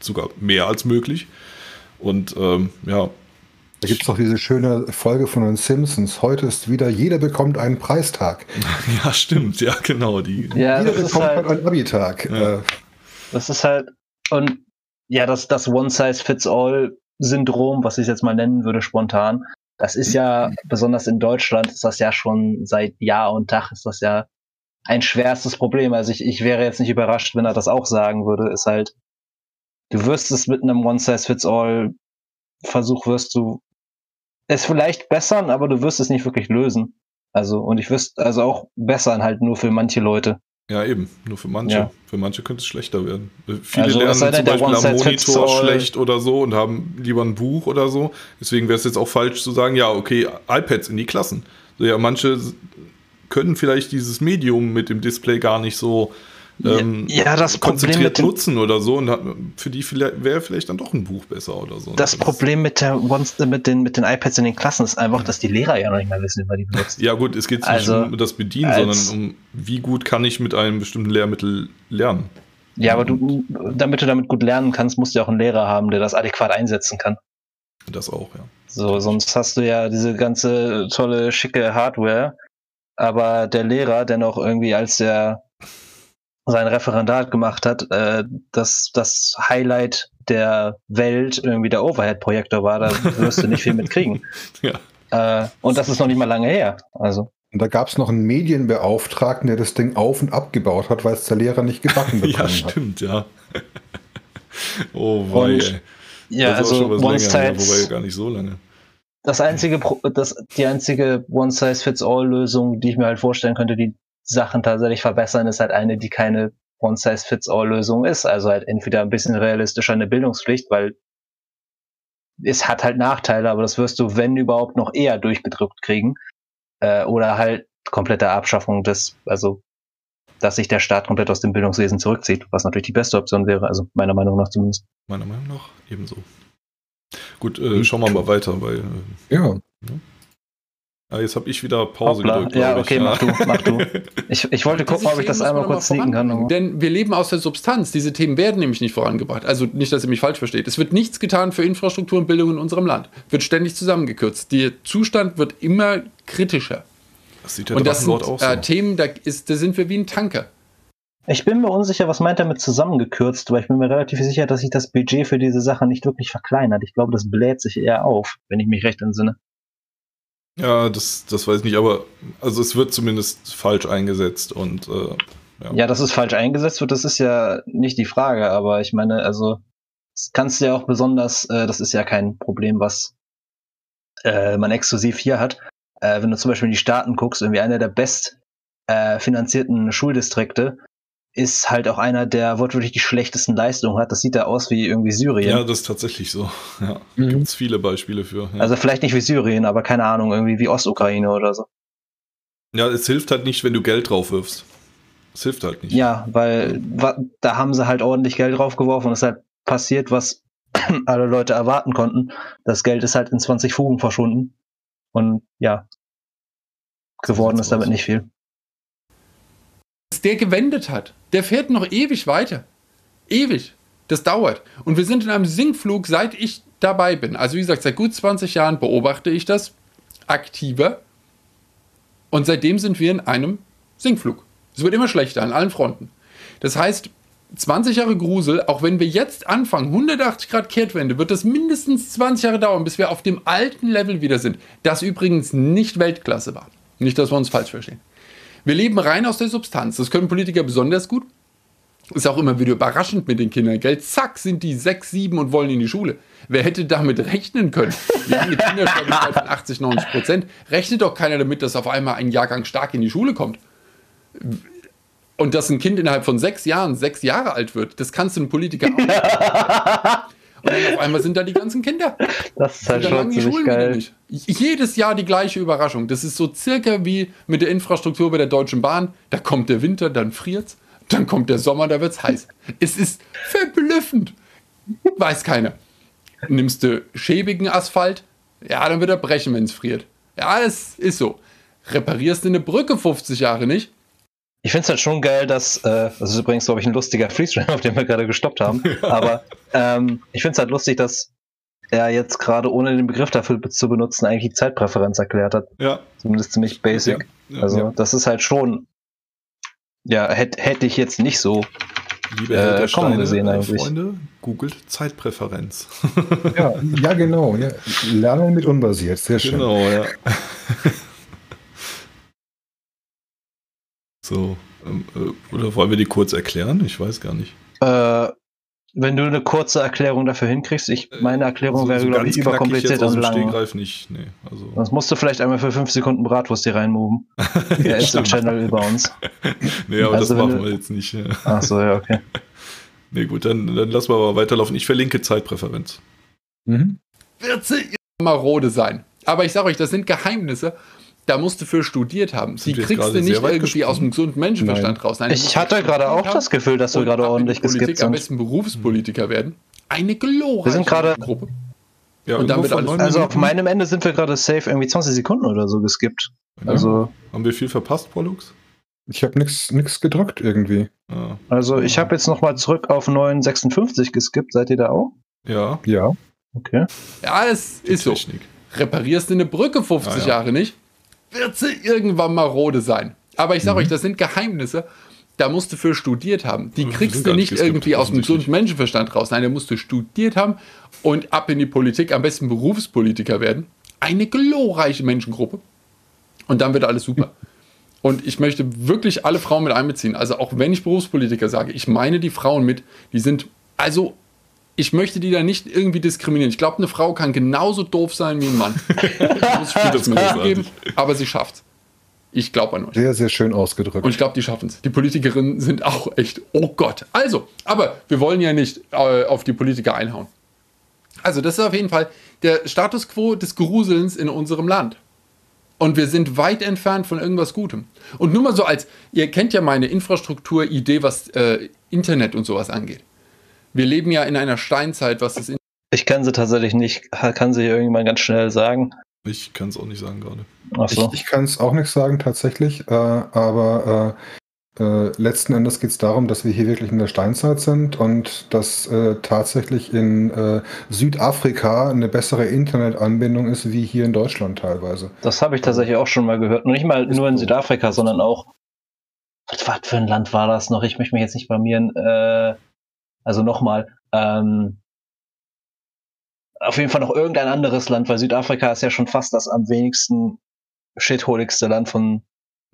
sogar mehr als möglich. Und ähm, ja, Da gibt es doch diese schöne Folge von den Simpsons. Heute ist wieder, jeder bekommt einen Preistag. ja, stimmt, ja, genau. Die, Ja, jeder das ist bekommt halt, einen Abi-Tag. Ja. Äh, das ist halt, und ja, das, das One-Size-Fits-All-Syndrom, was ich jetzt mal nennen würde, spontan, das ist ja, besonders in Deutschland, ist das ja schon seit Jahr und Tag, ist das ja ein schwerstes Problem. Also ich, ich wäre jetzt nicht überrascht, wenn er das auch sagen würde, ist halt, du wirst es mit einem One-Size-Fits-All-Versuch wirst du es vielleicht bessern, aber du wirst es nicht wirklich lösen. Also, und ich wüsste, also auch bessern halt nur für manche Leute. Ja, eben. Nur für manche. Ja. Für manche könnte es schlechter werden. Viele Also, lernen zum Beispiel am Monitor schlecht oder so und haben lieber ein Buch oder so. Deswegen wäre es jetzt auch falsch zu sagen, ja, okay, iPads in die Klassen. So, ja, manche können vielleicht dieses Medium mit dem Display gar nicht so ähm, ja, das Problem konzentriert dem- nutzen oder so. Und hat, für die vielleicht- wäre vielleicht dann doch ein Buch besser oder so. Das Problem mit, der mit, den, mit den iPads in den Klassen ist einfach, dass die Lehrer ja noch nicht mal wissen, wie man die benutzt. Ja, gut, es geht Also, nicht um das Bedienen, sondern um, wie gut kann ich mit einem bestimmten Lehrmittel lernen. Ja, aber du, damit du damit gut lernen kannst, musst du ja auch einen Lehrer haben, der das adäquat einsetzen kann. Das auch, ja. So, sonst hast du ja diese ganze tolle, schicke Hardware, aber der Lehrer, der noch irgendwie als der sein Referendat gemacht hat, äh, dass das Highlight der Welt irgendwie der Overhead-Projektor war, da wirst du nicht viel mitkriegen. Ja. Äh, und das ist noch nicht mal lange her. Also, Und da gab es noch einen Medienbeauftragten, der das Ding auf und abgebaut hat, weil es der Lehrer nicht gebacken bekommen ja, hat. stimmt, ja. oh, wei. Und-. Ja, also schon was länger her, One-Size, wobei gar nicht so lange. das einzige, das, die einzige One-Size-Fits-All-Lösung, die ich mir halt vorstellen könnte, die Sachen tatsächlich verbessern, ist halt eine, die keine One-Size-Fits-All-Lösung ist. Also halt entweder ein bisschen realistischer eine Bildungspflicht, weil es hat halt Nachteile, aber das wirst du, wenn überhaupt, noch eher durchgedrückt kriegen. Äh, oder halt komplette Abschaffung des, also dass sich der Staat komplett aus dem Bildungswesen zurückzieht, was natürlich die beste Option wäre, also meiner Meinung nach zumindest. Meiner Meinung nach ebenso. Gut, äh, schauen wir mal weiter, weil äh, Ja, ah, jetzt habe ich wieder Pause Hoppla. gedrückt. Ja, okay, mach du, mach du. Ich, ich wollte gucken, ob ich das einmal kurz noch sneaken kann. Denn wir leben aus der Substanz. Diese Themen werden nämlich nicht vorangebracht. Also nicht, dass ihr mich falsch versteht. Es wird nichts getan für Infrastruktur und Bildung in unserem Land. Wird ständig zusammengekürzt. Der Zustand wird immer kritischer. Das sieht ja und das sind auch so. äh, Themen, da, ist, da sind wir wie ein Tanker. Ich bin mir unsicher, was meint er mit zusammengekürzt, aber ich bin mir relativ sicher, dass sich das Budget für diese Sache nicht wirklich verkleinert. Ich glaube, das bläht sich eher auf, wenn ich mich recht entsinne. Ja, das, das weiß ich nicht, aber also es wird zumindest falsch eingesetzt und äh, ja. Ja, dass es falsch eingesetzt wird, das ist ja nicht die Frage, aber ich meine, also, das kannst du ja auch besonders, äh, das ist ja kein Problem, was äh, man exklusiv hier hat. Äh, wenn du zum Beispiel in die Staaten guckst, irgendwie einer der best äh, finanzierten Schuldistrikte ist halt auch einer, der wortwörtlich die schlechtesten Leistungen hat. Das sieht da aus wie irgendwie Syrien. ja, das ist tatsächlich so. Ja, Mhm. gibt es viele Beispiele für. Ja. Also vielleicht nicht wie Syrien, aber keine Ahnung, irgendwie wie Ostukraine oder so. ja, es hilft halt nicht, wenn du Geld drauf wirfst. Es hilft halt nicht. Ja, weil wa da haben sie halt ordentlich Geld draufgeworfen und es ist halt passiert, was alle Leute erwarten konnten. Das Geld ist halt in 20 Fugen verschwunden. Und ja, geworden ist damit nicht viel. Was der gewendet hat, der fährt noch ewig weiter. Ewig. Das dauert. Und wir sind in einem Sinkflug, seit ich dabei bin. Also wie gesagt, seit gut 20 Jahren beobachte ich das aktiver. Und seitdem sind wir in einem Sinkflug. Es wird immer schlechter an allen Fronten. Das heißt, 20 Jahre Grusel, auch wenn wir jetzt anfangen, 180 Grad Kehrtwende, wird das mindestens 20 Jahre dauern, bis wir auf dem alten Level wieder sind. Das übrigens nicht Weltklasse war. Nicht, dass wir uns falsch verstehen. Wir leben rein aus der Substanz. Das können Politiker besonders gut. Ist auch immer wieder überraschend mit den Kindern, gell? Zack, sind die sechs, sieben und wollen in die Schule. Wer hätte damit rechnen können? Wir haben eine Kindersterblichkeit von 80, 90 Prozent. Rechnet doch keiner damit, dass auf einmal ein Jahrgang stark in die Schule kommt. Und dass ein Kind innerhalb von sechs Jahren sechs Jahre alt wird, das kannst du einem Politiker auch nicht. Und dann auf einmal sind da die ganzen Kinder. Das ist halt schon ziemlich geil. Jedes Jahr die gleiche Überraschung. Das ist so circa wie mit der Infrastruktur bei der Deutschen Bahn. Da kommt der Winter, dann friert's. Dann kommt der Sommer, da wird's heiß. Es ist verblüffend. Weiß keiner. Nimmst du schäbigen Asphalt, ja, dann wird er brechen, wenn es friert. Ja, das ist so. Reparierst du eine Brücke 50 Jahre nicht? Ich finde es halt schon geil, dass, äh, das ist übrigens, glaube ich, ein lustiger Freestyle, auf den wir gerade gestoppt haben. Aber ähm, ich finde es halt lustig, dass er jetzt gerade ohne den Begriff dafür zu benutzen eigentlich die Zeitpräferenz erklärt hat. Ja. Zumindest ziemlich basic. Ja, ja, also ja. das ist halt schon, ja, hätte hätte ich jetzt nicht so. Liebe Äh, kommen Steine, gesehen äh, eigentlich. Freunde, googelt Zeitpräferenz. Ja, ja genau. Ja. Lernen mit unbasiert. Sehr schön. Genau, ja. so, ähm, äh, oder wollen wir die kurz erklären? Ich weiß gar nicht. Äh, wenn du eine kurze Erklärung dafür hinkriegst, ich, meine Erklärung wäre, glaube ich, überkompliziert jetzt aus und lang. Stegreif nicht. Nee, also. Sonst musst du vielleicht einmal für fünf Sekunden Bratwurst hier reinmoven. Der ist im Channel über uns. Nee, aber Also das machen du- wir jetzt nicht. Ja. Ach so, ja, okay. Nee, gut, dann, dann lassen wir aber weiterlaufen. Ich verlinke Zeitpräferenz. Mhm. wird sie marode sein. Aber ich sage euch, das sind Geheimnisse, da musst du für studiert haben. Sind Die kriegst du nicht irgendwie gesprungen? aus dem gesunden Menschenverstand raus. Nein, du Ich hatte gerade auch das Gefühl, dass wir und gerade ordentlich Politik, geskippt am sind. besten Berufspolitiker werden. Eine glorreiche Wir sind gerade- Gruppe. Ja, Und von alles- Also auf meinem Ende sind wir gerade safe irgendwie 20 Sekunden oder so geskippt. Also, Haben wir viel verpasst, Pollux? Ich habe nichts gedrückt irgendwie. Ja. also ich habe jetzt nochmal zurück auf 956 geskippt. Seid ihr da auch? ja, Ja. Okay. Ja, es die ist so. Technik. Reparierst du eine Brücke 50 Ah, ja. Jahre nicht, wird sie irgendwann marode sein. Aber ich sage Mhm. euch, das sind Geheimnisse, da musst du für studiert haben. Die kriegst du nicht irgendwie aus dem gesunden Menschenverstand raus. Nein, da musst du studiert haben und ab in die Politik, am besten Berufspolitiker werden. Eine glorreiche Menschengruppe. Und dann wird alles super. Und ich möchte wirklich alle Frauen mit einbeziehen. Also auch wenn ich Berufspolitiker sage, ich meine die Frauen mit, die sind, also ich möchte die da nicht irgendwie diskriminieren. Ich glaube, eine Frau kann genauso doof sein wie ein Mann. muss ich das geben, aber sie schafft's. Ich glaube an euch. Sehr, sehr schön ausgedrückt. Und ich glaube, die schaffen es. Die Politikerinnen sind auch echt, oh Gott. Also, aber wir wollen ja nicht äh, auf die Politiker einhauen. Also, das ist auf jeden Fall der Status quo des Gruselns in unserem Land. Und wir sind weit entfernt von irgendwas Gutem. Und nur mal so als, ihr kennt ja meine Infrastrukturidee, was äh, Internet und sowas angeht. Wir leben ja in einer Steinzeit, was das Internet. Ich kann sie tatsächlich nicht, kann sie irgendwann ganz schnell sagen. Ich kann es auch nicht sagen gerade. So. Ich, ich kann es auch nicht sagen tatsächlich, äh, aber äh, äh, letzten Endes geht es darum, dass wir hier wirklich in der Steinzeit sind und dass äh, tatsächlich in äh, Südafrika eine bessere Internetanbindung ist wie hier in Deutschland teilweise. Das habe ich tatsächlich auch schon mal gehört. Nicht mal ist nur in Südafrika, sondern auch. Was, was für ein Land war das noch? Ich möchte mich jetzt nicht blamieren. Äh, also nochmal. Ähm, auf jeden Fall noch irgendein anderes Land, weil Südafrika ist ja schon fast das am wenigsten shitholigste Land von,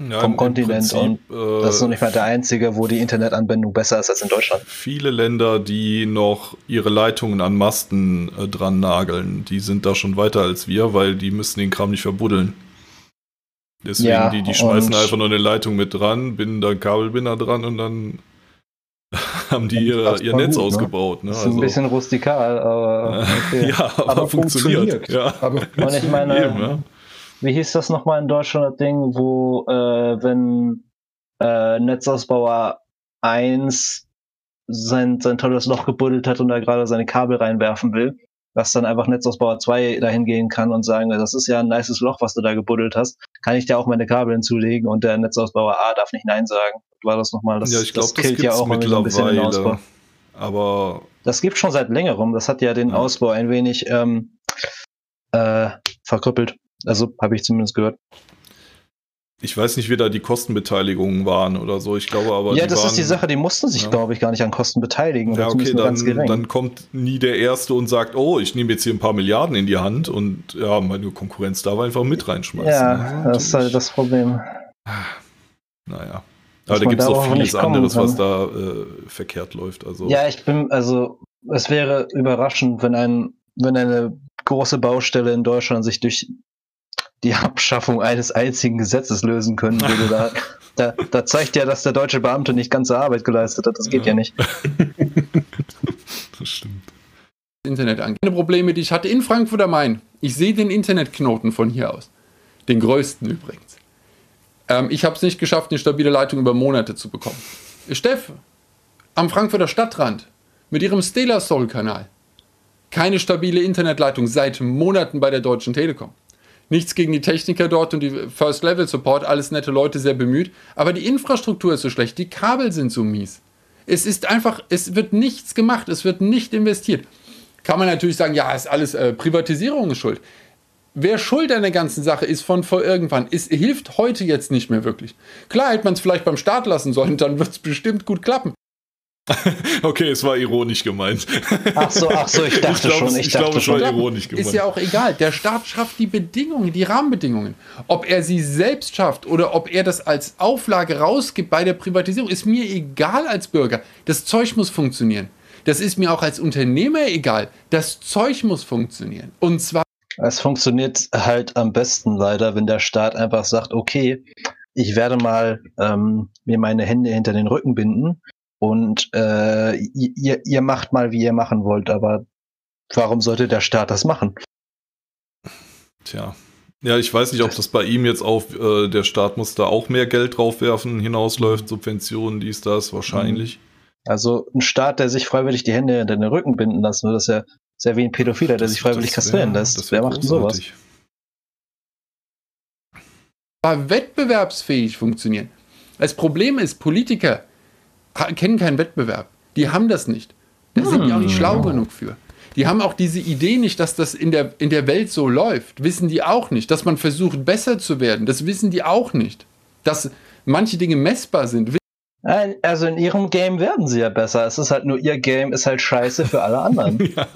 ja, vom Kontinent Prinzip, und äh, das ist noch nicht mal der einzige, wo die Internetanbindung besser ist als in Deutschland. Viele Länder, die noch ihre Leitungen an Masten äh, dran nageln, die sind da schon weiter als wir, weil die müssen den Kram nicht verbuddeln. Deswegen, ja, die, die schmeißen einfach nur eine Leitung mit dran, binden da Kabelbinder dran und dann haben die ihre, ihr Netz gut, ne? ausgebaut. Ne? Ist also, ein bisschen rustikal, aber, okay. ja, aber, aber funktioniert. funktioniert. Ja. Aber und ich meine, eben, ja. wie hieß das nochmal in Deutschland, das Ding, wo, äh, wenn äh, Netzausbauer 1 sein, sein tolles Loch gebuddelt hat und da gerade seine Kabel reinwerfen will, dass dann einfach Netzausbauer 2 dahin gehen kann und sagen, das ist ja ein nices Loch, was du da gebuddelt hast, kann ich dir auch meine Kabel hinzulegen und der Netzausbauer A darf nicht Nein sagen war das nochmal. Das, ja, ich glaube, das, das ja auch mittlerweile. Ein bisschen aber das gibt schon seit längerem. Das hat ja den ja. Ausbau ein wenig ähm, äh, verkrüppelt. Also habe ich zumindest gehört. Ich weiß nicht, wie da die Kostenbeteiligungen waren oder so. Ich glaube aber. Ja, das waren, ist die Sache. Die mussten sich, ja. glaube ich, gar nicht an Kosten beteiligen. Ja, okay, dann, dann, kommt nie der Erste und sagt, oh, ich nehme jetzt hier ein paar Milliarden in die Hand und ja, meine Konkurrenz darf einfach mit reinschmeißen. Ja, ja das ist halt das Problem. Naja. Aber da gibt es auch vieles anderes, was da äh, verkehrt läuft. Also. Ja, ich bin, also es wäre überraschend, wenn ein, wenn eine große Baustelle in Deutschland sich durch die Abschaffung eines einzigen Gesetzes lösen können würde. Da, da, da zeigt ja, dass der deutsche Beamte nicht ganze Arbeit geleistet hat. Das geht ja, ja nicht. das stimmt. Internet angeht. Keine Probleme, die ich hatte in Frankfurt am Main. Ich sehe den Internetknoten von hier aus. Den größten übrigens. Ähm, ich habe es nicht geschafft, eine stabile Leitung über Monate zu bekommen. Steff, am Frankfurter Stadtrand mit ihrem Stela-Soul-Kanal. Keine stabile Internetleitung seit Monaten bei der Deutschen Telekom. Nichts gegen die Techniker dort und die First-Level-Support, alles nette Leute, sehr bemüht. Aber die Infrastruktur ist so schlecht, die Kabel sind so mies. Es ist einfach, es wird nichts gemacht, es wird nicht investiert. Kann man natürlich sagen, ja, ist alles äh, Privatisierung schuld wer schuld an der ganzen Sache ist von vor irgendwann, ist, hilft heute jetzt nicht mehr wirklich. Klar hätte man es vielleicht beim Start lassen sollen, dann wird es bestimmt gut klappen. okay, es war ironisch gemeint. Ach so, ach so, ich dachte ich glaub, schon. Ich, ich glaube, es war ironisch gemeint. Ist ja auch egal. Der Staat schafft die Bedingungen, die Rahmenbedingungen. Ob er sie selbst schafft oder ob er das als Auflage rausgibt bei der Privatisierung, ist mir egal als Bürger. Das Zeug muss funktionieren. Das ist mir auch als Unternehmer egal. Das Zeug muss funktionieren. Und zwar es funktioniert halt am besten leider, wenn der Staat einfach sagt, okay, ich werde mal ähm, mir meine Hände hinter den Rücken binden und äh, ihr, ihr macht mal, wie ihr machen wollt, aber warum sollte der Staat das machen? Tja. Ja, ich weiß nicht, ob das bei ihm jetzt auf, äh, der Staat muss da auch mehr Geld draufwerfen, hinausläuft, Subventionen, dies, das, wahrscheinlich. Also ein Staat, der sich freiwillig die Hände hinter den Rücken binden lassen würde, das ja sehr wie ein Pädophiler, der sich freiwillig kastrieren lässt. Wer macht denn sowas? Aber wettbewerbsfähig funktionieren. Das Problem ist, Politiker kennen keinen Wettbewerb. Die haben das nicht. Da sind die auch nicht schlau hm. genug für. Die haben auch diese Idee nicht, dass das in der, in der Welt so läuft. Wissen die auch nicht. Dass man versucht, besser zu werden. Das wissen die auch nicht. Dass manche Dinge messbar sind, Also in ihrem Game werden sie ja besser. Es ist halt nur ihr Game ist halt scheiße für alle anderen. ja,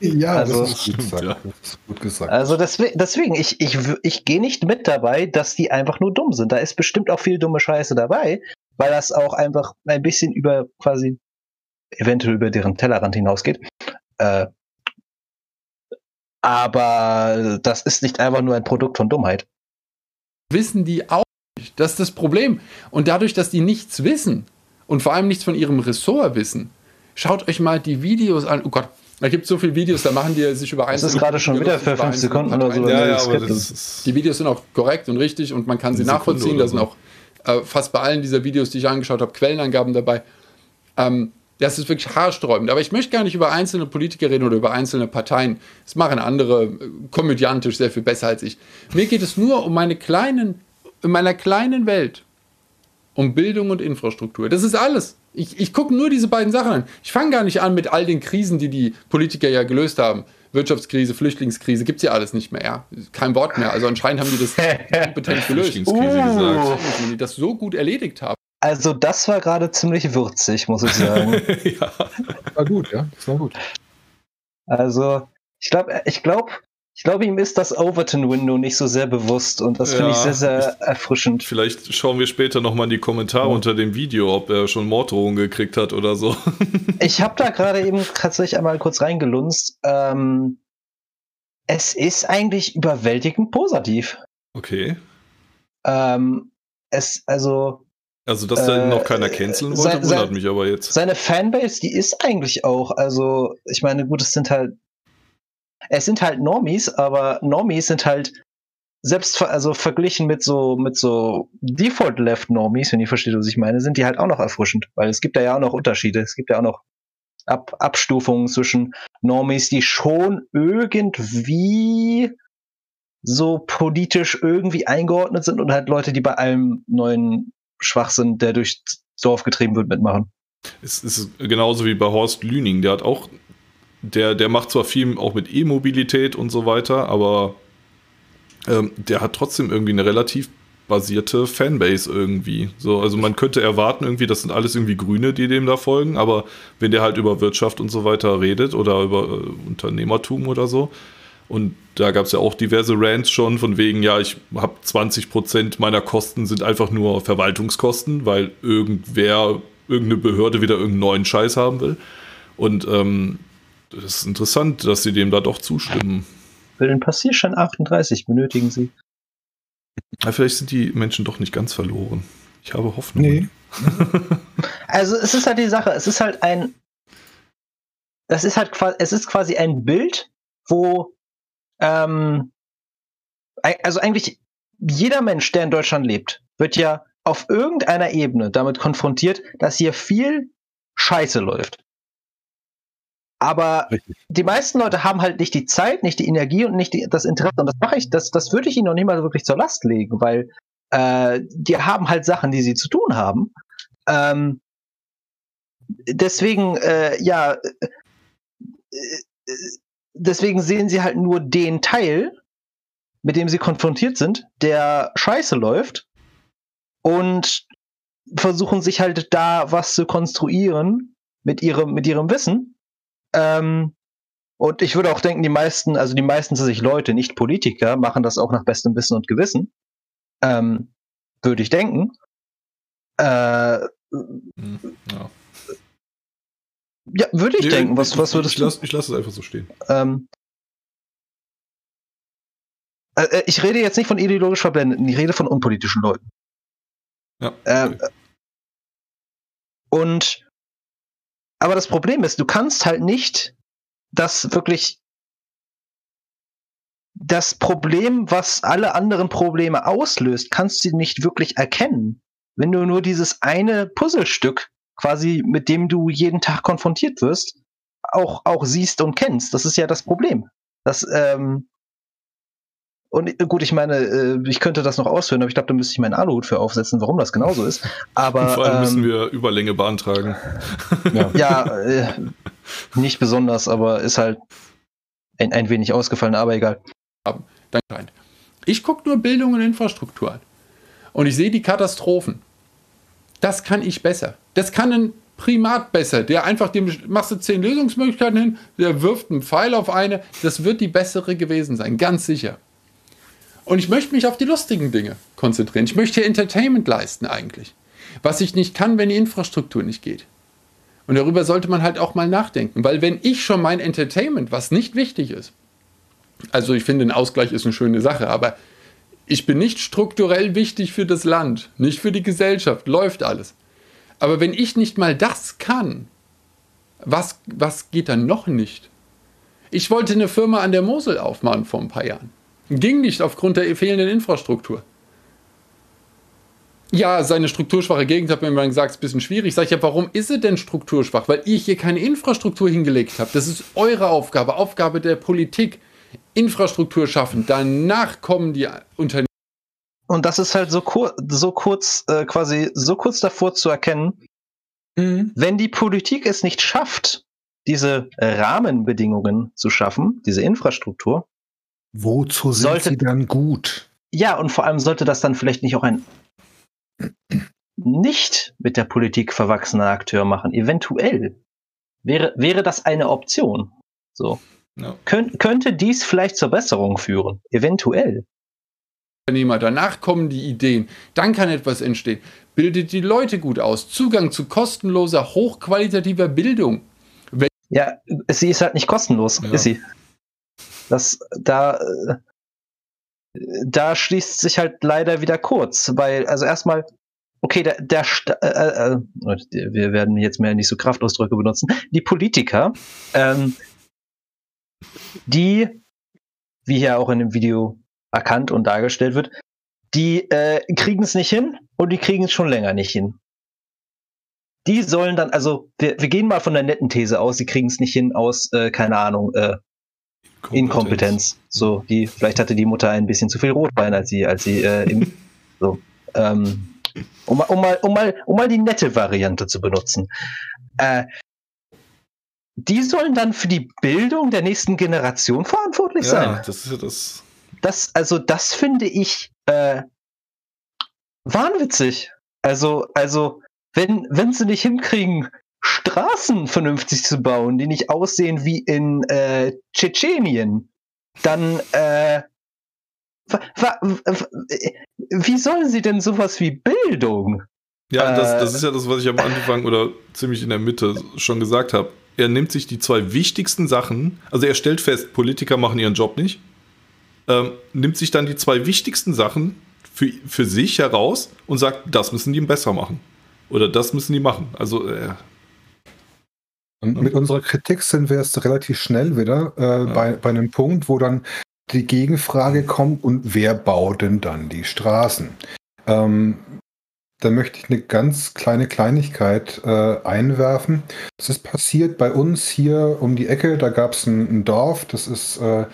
ja Also- das, ist gut gesagt. Ja. das ist gut gesagt. Also deswegen, deswegen ich, ich, ich gehe nicht mit dabei, dass die einfach nur dumm sind. Da ist bestimmt auch viel dumme Scheiße dabei, weil das auch einfach ein bisschen über quasi eventuell über deren Tellerrand hinausgeht. Äh, aber das ist nicht einfach nur ein Produkt von Dummheit. wissen die auch nicht. Das ist das Problem. Und dadurch, dass die nichts wissen und vor allem nichts von ihrem Ressort wissen, schaut euch mal die Videos an. Oh Gott, da gibt es so viele Videos, da machen die sich über Das ist gerade schon wieder für fünf Sekunden oder so. Ja, ja, das das. Die Videos sind auch korrekt und richtig und man kann sie nachvollziehen. Da sind auch äh, fast bei allen dieser Videos, die ich angeschaut habe, Quellenangaben dabei. Ähm, das ist wirklich haarsträubend. Aber ich möchte gar nicht über einzelne Politiker reden oder über einzelne Parteien. Das machen andere äh, komödiantisch sehr viel besser als ich. Mir geht es nur um meine kleinen, in meiner kleinen Welt, um Bildung und Infrastruktur. Das ist alles. Ich, ich gucke nur diese beiden Sachen an. Ich fange gar nicht an mit all den Krisen, die die Politiker ja gelöst haben. Wirtschaftskrise, Flüchtlingskrise, gibt es ja alles nicht mehr. Ja? Kein Wort mehr. Also anscheinend haben die das kompetent gelöst. Flüchtlingskrise Uh. gesagt. Wenn die das so gut erledigt haben. Also das war gerade ziemlich würzig, muss ich sagen. ja. war gut, ja. Das war gut. Also, ich glaube, ich glaube, ich glaube, ihm ist das Overton-Window nicht so sehr bewusst und das finde ich Ja, sehr, sehr erfrischend. Vielleicht schauen wir später nochmal in die Kommentare Ja. unter dem Video, ob er schon Morddrohungen gekriegt hat oder so. Ich habe da gerade eben tatsächlich einmal kurz reingelunzt. Ähm, es ist eigentlich überwältigend positiv. Okay. Ähm, es, also, Also, dass da Äh, noch keiner canceln wollte, sein- wundert sein- mich aber jetzt. seine Fanbase, die ist eigentlich auch, also, ich meine, gut, es sind halt, es sind halt Normies, aber Normies sind halt selbst also verglichen mit so mit so Default Left Normies, wenn ihr versteht, was ich meine, sind die halt auch noch erfrischend, weil es gibt da ja auch noch Unterschiede. Es gibt ja auch noch Ab Abstufungen zwischen Normies, die schon irgendwie so politisch irgendwie eingeordnet sind und halt Leute, die bei allem neuen Schwachsinn, der durchs Dorf getrieben wird, mitmachen. Es ist genauso wie bei Horst Lüning. Der hat auch, der, der macht zwar viel auch mit E-Mobilität und so weiter, aber ähm, der hat trotzdem irgendwie eine relativ basierte Fanbase irgendwie. So, also man könnte erwarten, irgendwie, das sind alles irgendwie Grüne, die dem da folgen, aber wenn der halt über Wirtschaft und so weiter redet oder über äh, Unternehmertum oder so, und da gab es ja auch diverse Rants schon, von wegen, ja, ich habe 20% meiner Kosten sind einfach nur Verwaltungskosten, weil irgendwer, irgendeine Behörde wieder irgendeinen neuen Scheiß haben will. Und ähm, das ist interessant, dass sie dem da doch zustimmen. Für den Passierschein 38 benötigen sie. Ja, vielleicht sind die Menschen doch nicht ganz verloren. Ich habe Hoffnung. Nee. Also es ist halt die Sache, es ist halt ein, das ist halt quasi, es ist quasi ein Bild, wo, ähm, also eigentlich jeder Mensch, der in Deutschland lebt, wird ja auf irgendeiner Ebene damit konfrontiert, dass hier viel Scheiße läuft. Aber Richtig. die meisten Leute haben halt nicht die Zeit, nicht die Energie und nicht die, das Interesse. Und das mache ich, das, das würde ich ihnen noch nicht mal wirklich zur Last legen, weil äh, die haben halt Sachen, die sie zu tun haben. Ähm, deswegen, äh, ja, äh, äh, deswegen sehen sie halt nur den Teil, mit dem sie konfrontiert sind, der scheiße läuft und versuchen sich halt da was zu konstruieren mit ihrem, mit ihrem Wissen. Ähm, und ich würde auch denken, die meisten, also die meisten sich Leute, nicht Politiker, machen das auch nach bestem Wissen und Gewissen. Ähm, würde ich denken. Äh, Hm, Ja. ja, würde ich Nee, denken. Was, was würdest ich, du? lass, ich lasse es einfach so stehen. Ähm, äh, äh, ich rede jetzt nicht von ideologisch Verblendeten, ich rede von unpolitischen Leuten. Ja. Ähm, okay. Und aber das Problem ist, du kannst halt nicht das wirklich das Problem, was alle anderen Probleme auslöst, kannst du nicht wirklich erkennen, wenn du nur dieses eine Puzzlestück quasi, mit dem du jeden Tag konfrontiert wirst, auch, auch siehst und kennst. Das ist ja das Problem. Das, ähm, und äh, gut, ich meine, äh, ich könnte das noch ausführen, aber ich glaube, da müsste ich meinen Aluhut für aufsetzen, warum das genauso ist. Aber Vor allem müssen ähm, wir Überlänge beantragen. Ja. ja, äh, nicht besonders, aber ist halt ein, ein wenig ausgefallen, aber egal. Danke. Ich gucke nur Bildung und Infrastruktur an. Und ich sehe die Katastrophen. Das kann ich besser. Das kann ein Primat besser. Der einfach dem machst du zehn Lösungsmöglichkeiten hin, der wirft einen Pfeil auf eine. Das wird die bessere gewesen sein, ganz sicher. Und ich möchte mich auf die lustigen Dinge konzentrieren. Ich möchte hier Entertainment leisten eigentlich. Was ich nicht kann, wenn die Infrastruktur nicht geht. Und darüber sollte man halt auch mal nachdenken. Weil wenn ich schon mein Entertainment, was nicht wichtig ist, also ich finde, ein Ausgleich ist eine schöne Sache, aber ich bin nicht strukturell wichtig für das Land, nicht für die Gesellschaft, läuft alles. Aber wenn ich nicht mal das kann, was, was geht dann noch nicht? Ich wollte eine Firma an der Mosel aufmachen vor ein paar Jahren. Ging nicht aufgrund der fehlenden Infrastruktur. Ja, seine strukturschwache Gegend hat mir immer gesagt, es ist ein bisschen schwierig. Sag ich ja, warum ist sie denn strukturschwach? Weil ich hier keine Infrastruktur hingelegt habe. Das ist eure Aufgabe, Aufgabe der Politik. Infrastruktur schaffen. Danach kommen die Unternehmen. Und das ist halt so, kur so kurz, äh, quasi so kurz davor zu erkennen, mhm. wenn die Politik es nicht schafft, diese Rahmenbedingungen zu schaffen, diese Infrastruktur. Wozu sind sollte, sie dann gut? Ja, und vor allem sollte das dann vielleicht nicht auch ein nicht mit der Politik verwachsener Akteur machen. Eventuell wäre, wäre das eine Option. So. Ja. Kön könnte dies vielleicht zur Besserung führen? Eventuell. Danach kommen die Ideen, dann kann etwas entstehen. Bildet die Leute gut aus. Zugang zu kostenloser, hochqualitativer Bildung. Wenn ja, sie ist halt nicht kostenlos, ja. ist sie. Das, da, da schließt sich halt leider wieder kurz, weil, also erstmal, okay, der, der äh, äh, äh, wir werden jetzt mehr nicht so Kraftausdrücke benutzen. Die Politiker ähm, die, wie hier auch in dem Video erkannt und dargestellt wird, die äh, kriegen es nicht hin und die kriegen es schon länger nicht hin. Die sollen dann, also wir, wir gehen mal von der netten These aus, sie kriegen es nicht hin aus, äh, keine Ahnung, äh, Inkompetenz. Inkompetenz. So, die, vielleicht hatte die Mutter ein bisschen zu viel Rotwein, als sie, als sie äh, im, so, ähm, um, um, mal, um, mal, um mal die nette Variante zu benutzen. Äh, die sollen dann für die Bildung der nächsten Generation verantwortlich ja, sein. Das ist ja das. Das, also, das finde ich äh, wahnwitzig. Also, also, wenn, wenn sie nicht hinkriegen, Straßen vernünftig zu bauen, die nicht aussehen wie in äh, Tschetschenien, dann äh, wie sollen sie denn sowas wie Bildung? Ja, das, das ist ja das, was ich am Anfang oder ziemlich in der Mitte schon gesagt habe er nimmt sich die zwei wichtigsten Sachen, also er stellt fest, Politiker machen ihren Job nicht, ähm, nimmt sich dann die zwei wichtigsten Sachen für, für sich heraus und sagt, das müssen die besser machen. Oder das müssen die machen. Also äh, und mit unserer Kritik sind wir jetzt relativ schnell wieder äh, ja. bei, bei einem Punkt, wo dann die Gegenfrage kommt, und wer baut denn dann die Straßen? Ähm, da möchte ich eine ganz kleine Kleinigkeit äh, einwerfen. Das ist passiert bei uns hier um die Ecke. Da gab es ein, ein, Dorf, das ist äh,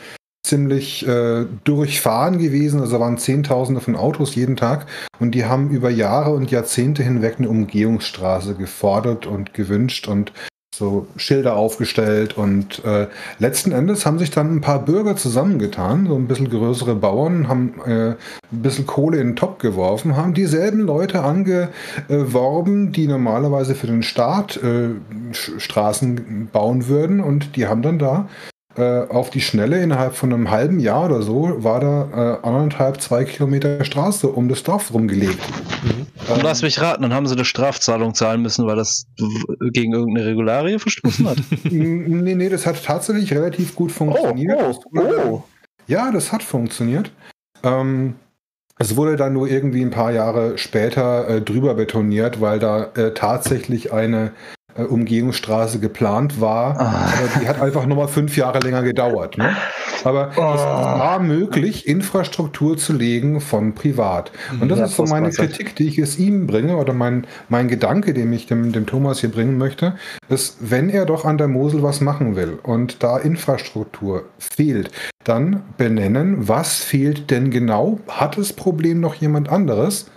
ziemlich äh, durchfahren gewesen. Also waren Zehntausende von Autos jeden Tag. Und die haben über Jahre und Jahrzehnte hinweg eine Umgehungsstraße gefordert und gewünscht. Und so Schilder aufgestellt und äh, letzten Endes haben sich dann ein paar Bürger zusammengetan, so ein bisschen größere Bauern, haben äh, ein bisschen Kohle in den Topf geworfen, haben dieselben Leute angeworben, die normalerweise für den Staat äh, Straßen bauen würden und die haben dann da äh, auf die Schnelle innerhalb von einem halben Jahr oder so war da äh, anderthalb, zwei Kilometer Straße um das Dorf rumgelegt. Mhm. Und lass mich raten, dann haben sie eine Strafzahlung zahlen müssen, weil das gegen irgendeine Regularie verstoßen hat. nee, nee, das hat tatsächlich relativ gut funktioniert. Oh, oh, oh. Ja, das hat funktioniert. Ähm, es wurde dann nur irgendwie ein paar Jahre später äh, drüber betoniert, weil da äh, tatsächlich eine äh, Umgehungsstraße geplant war. Ah. Aber die hat einfach nochmal fünf Jahre länger gedauert. Ne? Aber oh. es war möglich, Infrastruktur zu legen von privat. Und das ja, ist so meine Kritik, die ich jetzt ihm bringe, oder mein, mein Gedanke, den ich dem, dem Thomas hier bringen möchte, ist, wenn er doch an der Mosel was machen will und da Infrastruktur fehlt, dann benennen, was fehlt denn genau? Hat das Problem noch jemand anderes?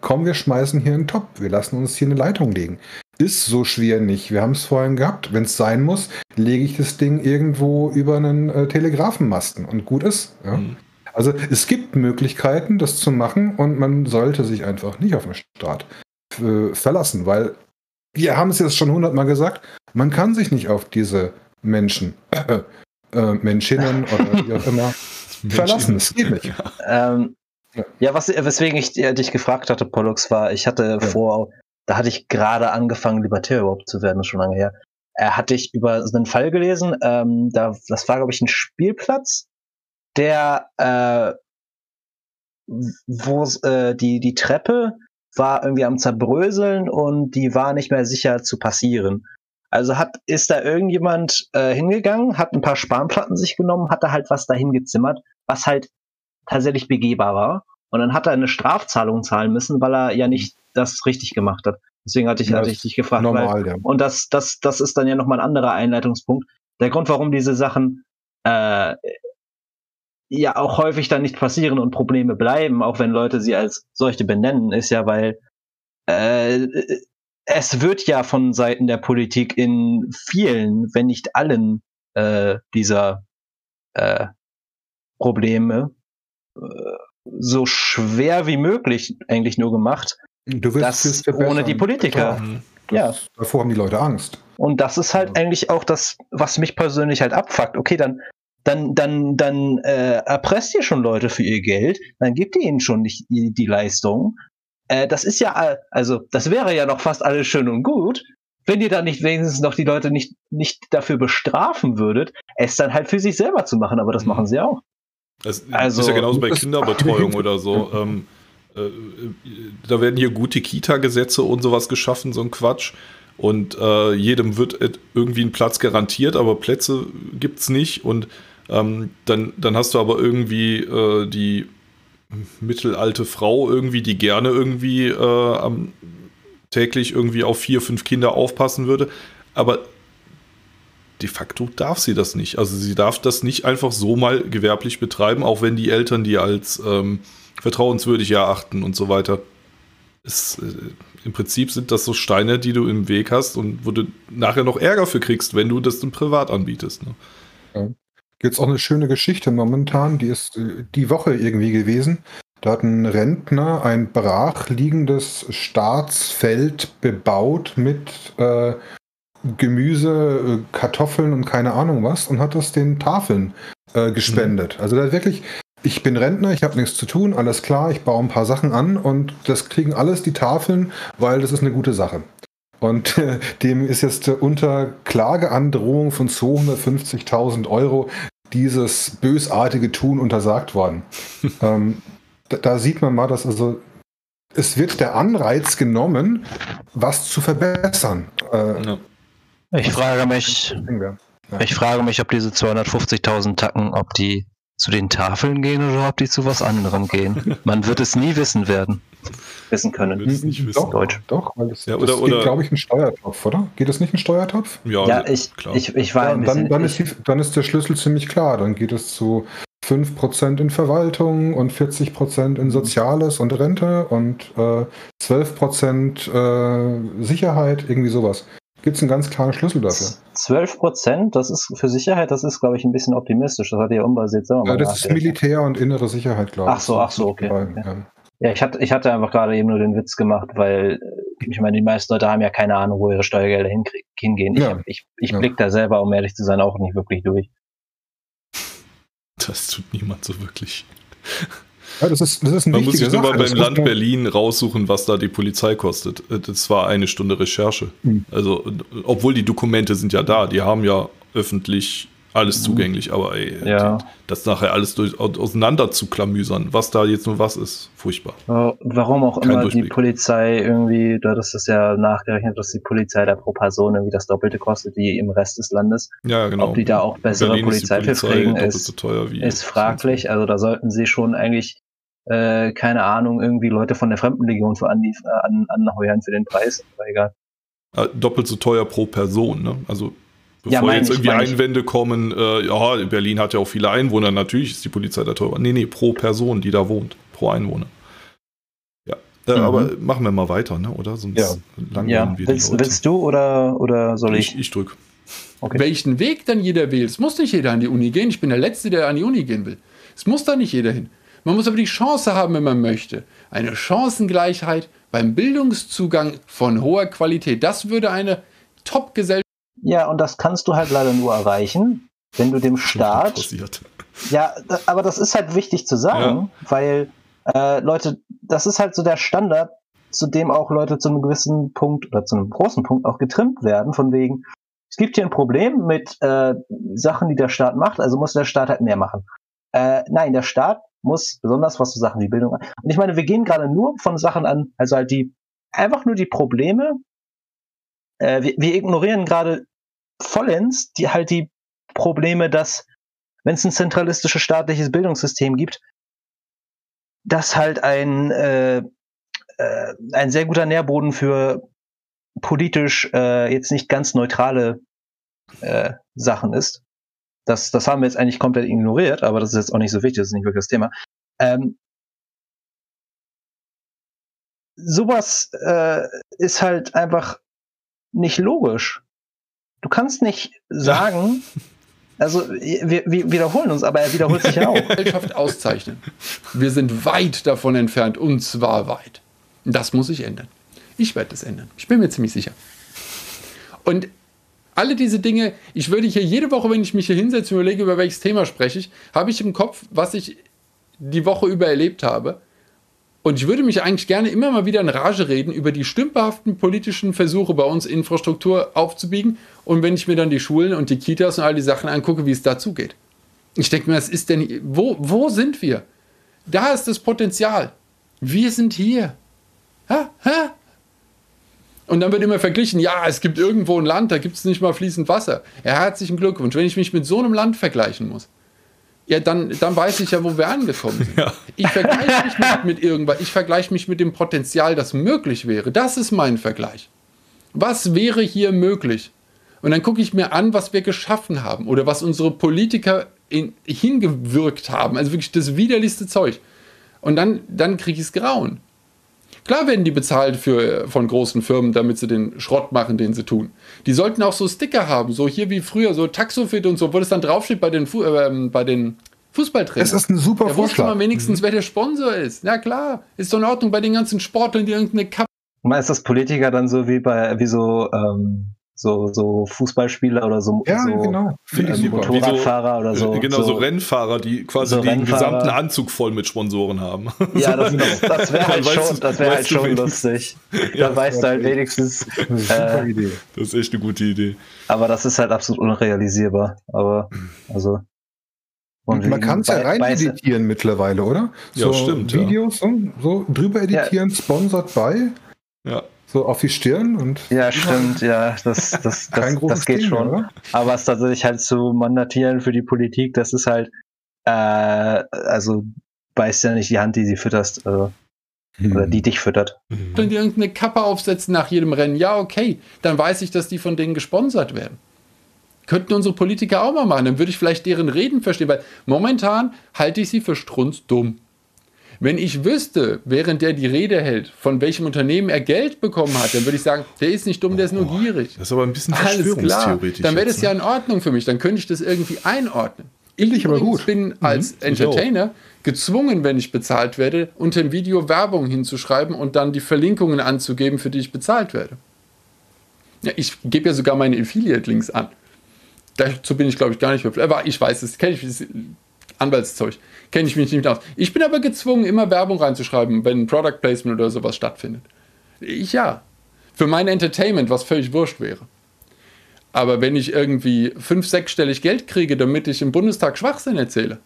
Komm, wir schmeißen hier einen Top. Wir lassen uns hier eine Leitung legen ist so schwer nicht. Wir haben es vorhin gehabt. Wenn es sein muss, lege ich das Ding irgendwo über einen äh, Telegrafenmasten und gut ist. Ja? Mhm. Also es gibt Möglichkeiten, das zu machen und man sollte sich einfach nicht auf den Start äh, verlassen, weil wir haben es jetzt schon hundertmal gesagt, man kann sich nicht auf diese Menschen, äh, äh, Menschinnen oder wie auch immer verlassen. Das geht nicht. Ähm, ja. ja, was, weswegen ich dich gefragt hatte, Pollux, war, ich hatte ja. vor, da hatte ich gerade angefangen, Libertär überhaupt zu werden, schon lange her. Äh, hatte ich über einen Fall gelesen, ähm, da, das war, glaube ich, ein Spielplatz, der, äh, wo äh, die, die Treppe war irgendwie am Zerbröseln und die war nicht mehr sicher zu passieren. Also hat, ist da irgendjemand äh, hingegangen, hat ein paar Spanplatten sich genommen, hat da halt was dahin gezimmert, was halt tatsächlich begehbar war. Und dann hat er eine Strafzahlung zahlen müssen, weil er ja nicht das richtig gemacht hat. Deswegen hatte ich, ja, hatte ich dich gefragt. Normal, weil, ja. Und das, das, das ist dann ja nochmal ein anderer Einleitungspunkt. Der Grund, warum diese Sachen äh, ja auch häufig dann nicht passieren und Probleme bleiben, auch wenn Leute sie als solche benennen, ist ja, weil äh, es wird ja von Seiten der Politik in vielen, wenn nicht allen äh, dieser äh, Probleme äh, so schwer wie möglich eigentlich nur gemacht, du willst das ohne die Politiker. Ja. Davor haben die Leute Angst. Und das ist halt ja. eigentlich auch das, was mich persönlich halt abfuckt. Okay, dann dann, dann, dann äh, erpresst ihr schon Leute für ihr Geld, dann gebt ihr ihnen schon nicht die, die Leistung. Äh, das ist ja, also das wäre ja noch fast alles schön und gut, wenn ihr dann nicht wenigstens noch die Leute nicht, nicht dafür bestrafen würdet, es dann halt für sich selber zu machen, aber das mhm. machen sie auch. Das also, ist ja genauso bei Kinderbetreuung oder so. Ähm, äh, da werden hier gute Kita-Gesetze und sowas geschaffen, so ein Quatsch. Und äh, jedem wird irgendwie ein Platz garantiert, aber Plätze gibt es nicht. Und ähm, dann, dann hast du aber irgendwie äh, die mittelalte Frau irgendwie, die gerne irgendwie äh, am, täglich irgendwie auf vier, fünf Kinder aufpassen würde. Aber de facto darf sie das nicht. Also sie darf das nicht einfach so mal gewerblich betreiben, auch wenn die Eltern die als ähm, vertrauenswürdig erachten und so weiter. Es, äh, Im Prinzip sind das so Steine, die du im Weg hast und wo du nachher noch Ärger für kriegst, wenn du das dann privat anbietest. Ne? Ja. Gibt es auch eine schöne Geschichte momentan, die ist äh, die Woche irgendwie gewesen. Da hat ein Rentner ein brachliegendes Staatsfeld bebaut mit äh, Gemüse, äh, Kartoffeln und keine Ahnung was und hat das den Tafeln äh, gespendet. Mhm. Also da wirklich, ich bin Rentner, ich habe nichts zu tun, alles klar, ich baue ein paar Sachen an und das kriegen alles die Tafeln, weil das ist eine gute Sache. Und äh, dem ist jetzt unter Klageandrohung von 250.000 Euro dieses bösartige Tun untersagt worden. ähm, da, da, sieht man mal, dass also es wird der Anreiz genommen, was zu verbessern. Äh, ja. Ich frage mich, ja. ich frage mich, ob diese 250.000 Tacken, ob die zu den Tafeln gehen oder ob die zu was anderem gehen. Man wird es nie wissen werden. Wissen können. Nicht wissen. Doch, Deutsch. Doch, weil das, ja, oder, das geht, glaube ich, ein Steuertopf, oder? Geht das nicht ein Steuertopf? Ja, ja ich, klar. ich, ich war ja, ein dann, dann, ist die, dann ist der Schlüssel ziemlich klar. Dann geht es zu 5% in Verwaltung und 40% in Soziales und Rente und äh, 12% äh, Sicherheit, irgendwie sowas gibt es einen ganz klaren Schlüssel dafür. 12 Prozent, das ist für Sicherheit, das ist, glaube ich, ein bisschen optimistisch. Das hat ja unbasiert selber Ja, das ist Militär und innere Sicherheit, glaube ich. Ach so, ach so, okay. okay. Ja. ja, ich, hatte, ich hatte einfach gerade eben nur den Witz gemacht, weil ich meine, die meisten Leute haben ja keine Ahnung, wo ihre Steuergelder hingehen. Ich, ja. ich, ich ja. blick da selber, um ehrlich zu sein, auch nicht wirklich durch. Das tut niemand so wirklich. Ja, das ist, das ist Man muss sich nur mal beim Land Berlin raussuchen, was da die Polizei kostet. Äh, das war eine Stunde Recherche. Mhm. Also, obwohl die Dokumente sind ja da, die haben ja öffentlich alles mhm. zugänglich, aber ey, ja. das nachher alles durch, auseinander zu klamüsern, was da jetzt nur was ist, furchtbar. Warum auch Kein immer Durchblick. die Polizei irgendwie, da ist das ja nachgerechnet, dass die Polizei da pro Person irgendwie das Doppelte kostet wie im Rest des Landes. Ja, genau. Ob die da auch bessere Berlin Polizei, Polizei kriegen, ist, so ist fraglich. Also da sollten sie schon eigentlich äh, keine Ahnung, irgendwie Leute von der Fremdenlegion für an, an, anheuern für den Preis, aber egal. Doppelt so teuer pro Person, ne? Also bevor ja, jetzt irgendwie ich, Einwände kommen, äh, ja, Berlin hat ja auch viele Einwohner, natürlich ist die Polizei da teurer. Nee, nee, pro Person, die da wohnt, pro Einwohner. Ja, äh, mhm. aber machen wir mal weiter, ne? oder? Sonst ja. langweilen ja. wir willst, Leute. willst du oder, oder soll ich? Ich, ich drück. Okay. Welchen Weg dann jeder wählt, es muss nicht jeder an die Uni gehen. Ich bin der Letzte, der an die Uni gehen will. Es muss da nicht jeder hin. Man muss aber die Chance haben, wenn man möchte. Eine Chancengleichheit beim Bildungszugang von hoher Qualität. Das würde eine Top-Gesellschaft. Ja, und das kannst du halt leider nur erreichen, wenn du dem Staat. Ja, da, aber das ist halt wichtig zu sagen, weil äh, Leute, das ist halt so der Standard, zu dem auch Leute zu einem gewissen Punkt oder zu einem großen Punkt auch getrimmt werden, von wegen, es gibt hier ein Problem mit äh, Sachen, die der Staat macht, also muss der Staat halt mehr machen. Äh, nein, der Staat muss besonders was zu Sachen wie Bildung an. Und ich meine, wir gehen gerade nur von Sachen an, also halt die einfach nur die Probleme. Äh, wir, wir ignorieren gerade vollends die halt die Probleme, dass wenn es ein zentralistisches staatliches Bildungssystem gibt, das halt ein äh, äh, ein sehr guter Nährboden für politisch äh, jetzt nicht ganz neutrale äh, Sachen ist. Das, das haben wir jetzt eigentlich komplett ignoriert, aber das ist jetzt auch nicht so wichtig, das ist nicht wirklich das Thema. Ähm, sowas äh, ist halt einfach nicht logisch. Du kannst nicht sagen, also wir, wir wiederholen uns, aber er wiederholt sich ja auch. Gesellschaft auszeichnen. Wir sind weit davon entfernt, und zwar weit. Das muss sich ändern. Ich werde das ändern. Ich bin mir ziemlich sicher. Und alle diese Dinge, ich würde hier jede Woche, wenn ich mich hier hinsetze und überlege, über welches Thema spreche ich, habe ich im Kopf, was ich die Woche über erlebt habe. Und ich würde mich eigentlich gerne immer mal wieder in Rage reden über die stümperhaften politischen Versuche bei uns Infrastruktur aufzubiegen. Und wenn ich mir dann die Schulen und die Kitas und all die Sachen angucke, wie es dazu geht. Ich denke mir, was ist denn, wo, wo sind wir? Da ist das Potenzial. Wir sind hier. Ha, ha, und dann wird immer verglichen, ja, es gibt irgendwo ein Land, da gibt es nicht mal fließend Wasser. Ja, herzlichen Glückwunsch. Wenn ich mich mit so einem Land vergleichen muss, ja, dann, dann weiß ich ja, wo wir angekommen sind. Ja. Ich vergleiche mich nicht mit irgendwas, ich vergleiche mich mit dem Potenzial, das möglich wäre. Das ist mein Vergleich. Was wäre hier möglich? Und dann gucke ich mir an, was wir geschaffen haben oder was unsere Politiker in, hingewirkt haben. Also wirklich das widerlichste Zeug. Und dann, dann kriege ich es grauen. Klar werden die bezahlt für, von großen Firmen, damit sie den Schrott machen, den sie tun. Die sollten auch so Sticker haben, so hier wie früher, so Taxofit und so, wo das dann draufsteht bei den, Fu äh, bei den Fußballtrainern. Das ist ein super da Vorschlag. man wenigstens, mhm. wer der Sponsor ist. Na klar, ist doch in Ordnung bei den ganzen Sportlern, die irgendeine Kappe. Ist das Politiker dann so wie bei, wie so, ähm, so, so Fußballspieler oder so, ja, so genau. ähm, Motorradfahrer so, oder so. Äh, genau, so, so, Rennfahrer, die quasi so den Rennfahrer. gesamten Anzug voll mit Sponsoren haben. Ja, das, das, wäre halt schon, das wär halt schon lustig. ja, da weißt du halt wenigstens. Äh, Idee. Das ist echt eine gute Idee. Aber das ist halt absolut unrealisierbar. Aber, also. Und man kann es ja rein editieren mittlerweile, oder? So ja, stimmt. Videos ja. so drüber editieren, ja. sponsored bei. Ja. So auf die Stirn und. Ja, stimmt, ja, das, das, das, das geht Ding, schon. Oder? Aber es tatsächlich halt zu mandatieren für die Politik, das ist halt, äh, also beißt ja nicht die Hand, die sie fütterst, also, hm. oder die dich füttert. Wenn die irgendeine Kappe aufsetzen nach jedem Rennen, ja, okay, dann weiß ich, dass die von denen gesponsert werden. Könnten unsere Politiker auch mal machen, dann würde ich vielleicht deren Reden verstehen, weil momentan halte ich sie für strunzdumm. Wenn ich wüsste, während der die Rede hält, von welchem Unternehmen er Geld bekommen hat, dann würde ich sagen, der ist nicht dumm, der ist nur oh, gierig. Das ist aber ein bisschen verschwörungstheoretisch. Dann wäre das ja in Ordnung für mich, dann könnte ich das irgendwie einordnen. Ich, ich aber gut. bin mhm. als Entertainer gezwungen, wenn ich bezahlt werde, unter dem Video Werbung hinzuschreiben und dann die Verlinkungen anzugeben, für die ich bezahlt werde. Ja, ich gebe ja sogar meine Affiliate-Links an. Dazu bin ich, glaube ich, gar nicht verpflichtet. Aber ich weiß, das kenne ich, das Anwaltszeug. Kenne ich mich nicht aus. Ich bin aber gezwungen, immer Werbung reinzuschreiben, wenn ein Product Placement oder sowas stattfindet. Ich ja. Für mein Entertainment, was völlig wurscht wäre. Aber wenn ich irgendwie fünf, sechsstellig Geld kriege, damit ich im Bundestag Schwachsinn erzähle,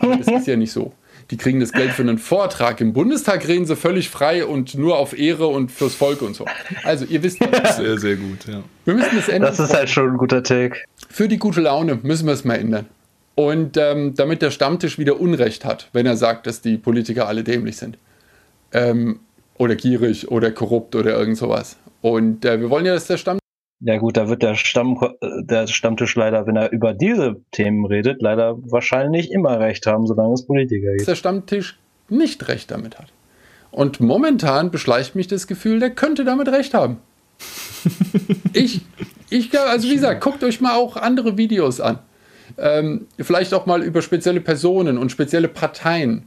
das ist ja nicht so. Die kriegen das Geld für einen Vortrag. Im Bundestag reden sie völlig frei und nur auf Ehre und fürs Volk und so. Also, ihr wisst. Das. Sehr, sehr gut, ja. Wir müssen das ändern. Das ist halt schon ein guter Take. Für die gute Laune müssen wir es mal ändern. Und ähm, damit der Stammtisch wieder Unrecht hat, wenn er sagt, dass die Politiker alle dämlich sind. Ähm, oder gierig oder korrupt oder irgend sowas. Und äh, wir wollen ja, dass der Stammtisch. Ja gut, da wird der, Stamm, der Stammtisch leider, wenn er über diese Themen redet, leider wahrscheinlich immer recht haben, solange es Politiker gibt. Dass der Stammtisch nicht recht damit hat. Und momentan beschleicht mich das Gefühl, der könnte damit recht haben. ich, ich, also wie gesagt, guckt euch mal auch andere Videos an ähm, vielleicht auch mal über spezielle Personen und spezielle Parteien.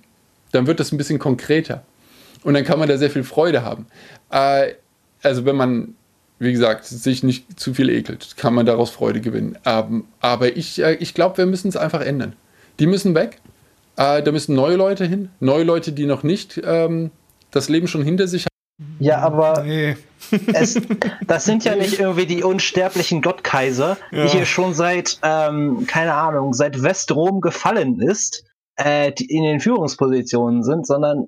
Dann wird das ein bisschen konkreter. Und dann kann man da sehr viel Freude haben. Äh, also wenn man, wie gesagt, sich nicht zu viel ekelt, kann man daraus Freude gewinnen. Ähm, aber ich, äh, ich glaube, wir müssen es einfach ändern. Die müssen weg. Äh, da müssen neue Leute hin. Neue Leute, die noch nicht ähm, das Leben schon hinter sich haben. Ja, aber nee. Es, das sind ja nicht irgendwie die unsterblichen Gottkaiser, ja. die hier schon seit, ähm, keine Ahnung, seit Westrom gefallen ist äh, in den Führungspositionen sind, sondern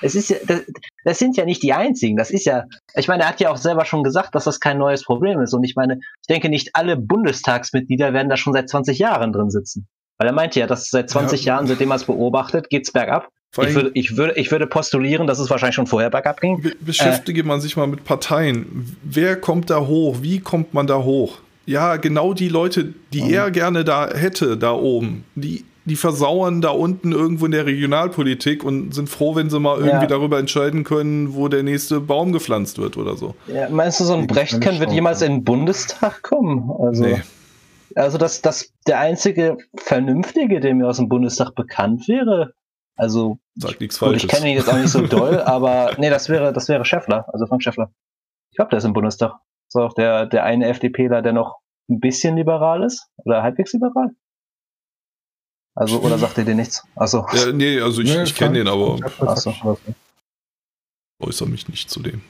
es ist ja, das, das, sind ja nicht die einzigen. Das ist ja, ich meine, er hat ja auch selber schon gesagt, dass das kein neues Problem ist. Und ich meine, ich denke, nicht alle Bundestagsmitglieder werden da schon seit 20 Jahren drin sitzen. Weil er meinte ja, dass seit 20 ja. Jahren, seitdem er es beobachtet, geht's bergab. Ich würde, ich, würde, ich würde postulieren, dass es wahrscheinlich schon vorher bergab ging. Be beschäftige äh, man sich mal mit Parteien. Wer kommt da hoch? Wie kommt man da hoch? Ja, genau die Leute, die mhm. er gerne da hätte, da oben, die die versauern da unten irgendwo in der Regionalpolitik und sind froh, wenn sie mal irgendwie ja. darüber entscheiden können, wo der nächste Baum gepflanzt wird oder so. Ja, meinst du, so ein Brechtken wird jemals in den Bundestag kommen? Also, nee. also dass das der einzige Vernünftige, der mir aus dem Bundestag bekannt wäre. Also, Sag nichts Falsches. Ich kenne ihn jetzt auch nicht so doll, aber nee, das wäre, das wäre Schäffler, also Frank Schäffler. Ich glaube, der ist im Bundestag. Das ist auch der, der eine FDPler, der noch ein bisschen liberal ist oder halbwegs liberal. Also, oder sagt ihr dir nichts? Achso. Ja, nee, also ich, nee, ich kenne den, aber Achso. äußere mich nicht zu dem.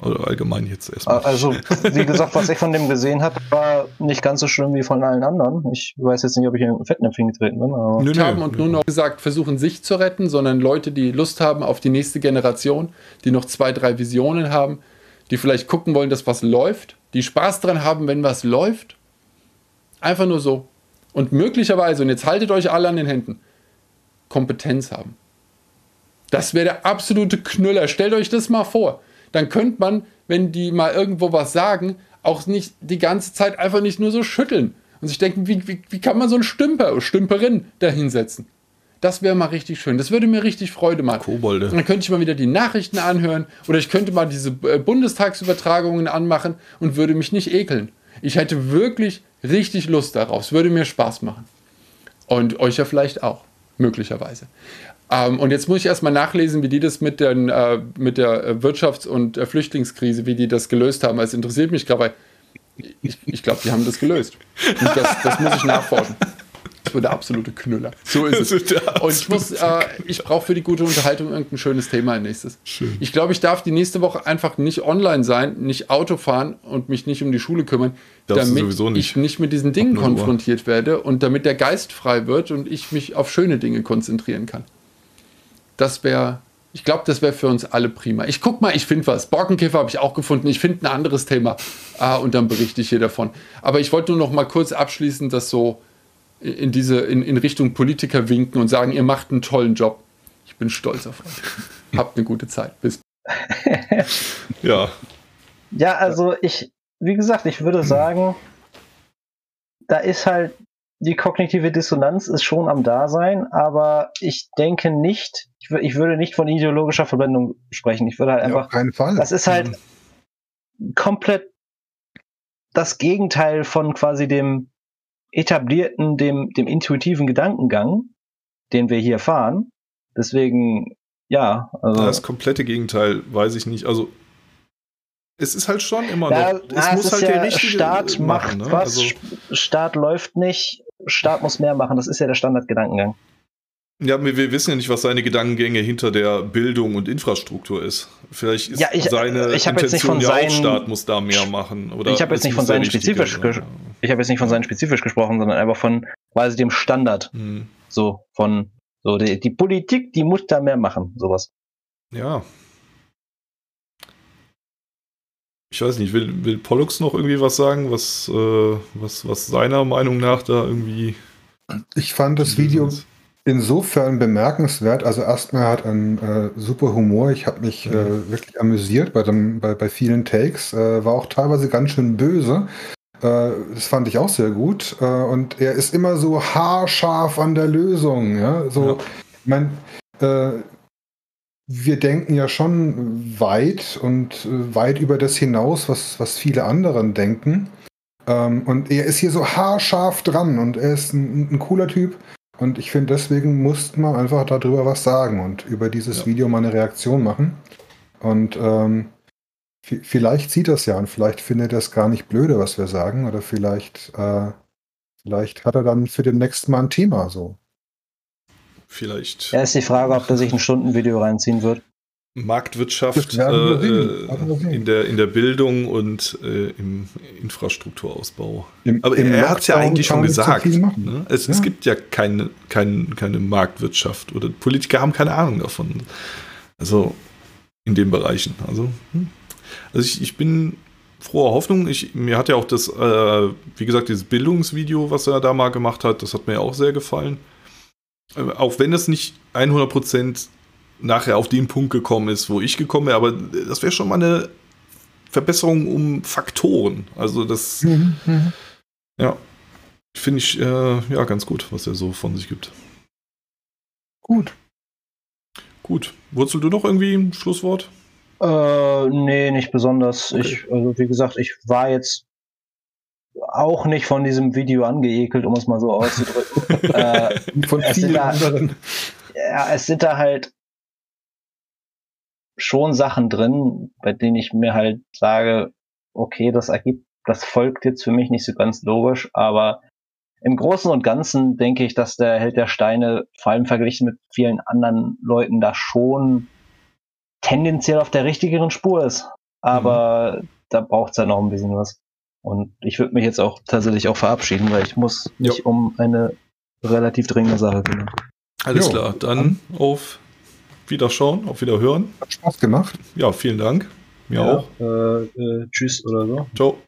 Oder allgemein jetzt erstmal. Also, wie gesagt, was ich von dem gesehen habe, war nicht ganz so schlimm wie von allen anderen. Ich weiß jetzt nicht, ob ich in Fettnäpfchen getreten bin. Aber nö, nö, haben und nur noch gesagt, versuchen sich zu retten, sondern Leute, die Lust haben auf die nächste Generation, die noch zwei, drei Visionen haben, die vielleicht gucken wollen, dass was läuft, die Spaß dran haben, wenn was läuft. Einfach nur so und möglicherweise, und jetzt haltet euch alle an den Händen, Kompetenz haben. Das wäre der absolute Knüller. Stellt euch das mal vor. Dann könnte man, wenn die mal irgendwo was sagen, auch nicht die ganze Zeit einfach nicht nur so schütteln und sich denken, wie, wie, wie kann man so einen Stümper oder Stümperin da hinsetzen? Das wäre mal richtig schön. Das würde mir richtig Freude machen. Kobolde. dann könnte ich mal wieder die Nachrichten anhören oder ich könnte mal diese äh, Bundestagsübertragungen anmachen und würde mich nicht ekeln. Ich hätte wirklich richtig Lust darauf. Es würde mir Spaß machen. Und euch ja vielleicht auch, möglicherweise. Ähm, und jetzt muss ich erstmal nachlesen, wie die das mit, den, äh, mit der Wirtschafts- und äh, Flüchtlingskrise, wie die das gelöst haben. Es interessiert mich gerade, weil ich, ich glaube, die haben das gelöst. Und das, das muss ich nachforschen. Das wird der absolute Knüller. So ist es. Und ich muss, äh, ich brauche für die gute Unterhaltung irgendein schönes Thema nächstes. Schön. Ich glaube, ich darf die nächste Woche einfach nicht online sein, nicht Auto fahren und mich nicht um die Schule kümmern, Darfst damit nicht. ich nicht mit diesen Dingen konfrontiert werde und damit der Geist frei wird und ich mich auf schöne Dinge konzentrieren kann. Das wäre, ich glaube, das wäre für uns alle prima. Ich guck mal, ich finde was. Borkenkäfer habe ich auch gefunden. Ich finde ein anderes Thema ah, und dann berichte ich hier davon. Aber ich wollte nur noch mal kurz abschließen, dass so in diese in, in Richtung Politiker winken und sagen, ihr macht einen tollen Job. Ich bin stolz auf euch. Habt eine gute Zeit. Bis. ja. Ja, also ich, wie gesagt, ich würde sagen, da ist halt die kognitive Dissonanz ist schon am Dasein, aber ich denke nicht, ich, ich würde nicht von ideologischer Verblendung sprechen. Ich würde halt einfach. Ja, auf keinen Fall. Das ist halt mhm. komplett das Gegenteil von quasi dem etablierten, dem, dem intuitiven Gedankengang, den wir hier fahren. Deswegen, ja. Also, das komplette Gegenteil, weiß ich nicht. Also, es ist halt schon immer ja, noch. Es na, muss es halt ja der richtige Staat machen, macht ne? was, also, Staat läuft nicht, Staat muss mehr machen. Das ist ja der Standardgedankengang. Ja, wir, wissen ja nicht, was seine Gedankengänge hinter der Bildung und Infrastruktur ist. Vielleicht ist ja, ich, seine ich Intention ja auch, Staat muss da mehr machen. Oder ich habe jetzt nicht von seinen spezifisch, ich habe jetzt nicht von seinen spezifisch gesprochen, sondern einfach von quasi dem Standard. Hm. So von so die, die, Politik, die muss da mehr machen, sowas. Ja. Ich weiß nicht, will, will Pollux noch irgendwie was sagen, was, äh, was, was seiner Meinung nach da irgendwie. Ich fand das Video insofern bemerkenswert. Also erstmal hat ein äh, super Humor. Ich habe mich äh, mhm. wirklich amüsiert bei, dem, bei, bei vielen Takes. Äh, war auch teilweise ganz schön böse. Äh, das fand ich auch sehr gut. Äh, und er ist immer so haarscharf an der Lösung. Ja? So, ja. Ich mein, äh, wir denken ja schon weit und weit über das hinaus, was, was viele anderen denken. Ähm, und er ist hier so haarscharf dran und er ist ein, ein cooler Typ. Und ich finde, deswegen musste man einfach darüber was sagen und über dieses ja. Video mal eine Reaktion machen. Und ähm, vielleicht sieht das ja und vielleicht findet er es gar nicht blöde, was wir sagen. Oder vielleicht, äh, vielleicht hat er dann für den nächsten Mal ein Thema so. Vielleicht. Ja, ist die Frage, ob er sich ein Stundenvideo reinziehen wird. Marktwirtschaft äh, äh in, der, in der Bildung und äh, im Infrastrukturausbau. Im, Aber im er hat es ja eigentlich schon gesagt. Ne? Es, ja. es, gibt ja keine, keine, keine Marktwirtschaft oder Politiker haben keine Ahnung davon. Also in den Bereichen. Also, hm. also ich, ich bin froher Hoffnung. Ich, mir hat ja auch das, äh, wie gesagt, dieses Bildungsvideo, was er da mal gemacht hat, das hat mir auch sehr gefallen. Äh, auch wenn es nicht 100% nachher auf den Punkt gekommen ist, wo ich gekommen wäre, aber das wäre schon mal eine Verbesserung um Faktoren. Also das, mhm, mhm. ja, finde ich äh, ja ganz gut, was er so von sich gibt. Gut. Gut. Wurzel du noch irgendwie ein Schlusswort? Äh, nee, nicht besonders. Okay. Ich, also wie gesagt, ich war jetzt auch nicht von diesem Video angeekelt, um es mal so auszudrücken. äh, von vielen anderen. Ja, es sind da halt schon Sachen drin, bei denen ich mir halt sage, okay, das ergibt, das folgt jetzt für mich nicht so ganz logisch, aber im Großen und Ganzen denke ich, dass der Held der Steine, vor allem verglichen mit vielen anderen Leuten, da schon tendenziell auf der richtigeren Spur ist. Aber mhm. da braucht es halt noch ein bisschen was. Und ich würde mich jetzt auch tatsächlich auch verabschieden, weil ich muss mich jo. um eine relativ dringende Sache kümmern. Alles jo. klar, dann auf Wiederschauen, auf Wiederhören. Hat Spaß gemacht. Ja, vielen Dank. Mir ja, auch. Äh, äh, tschüss oder so. Ciao.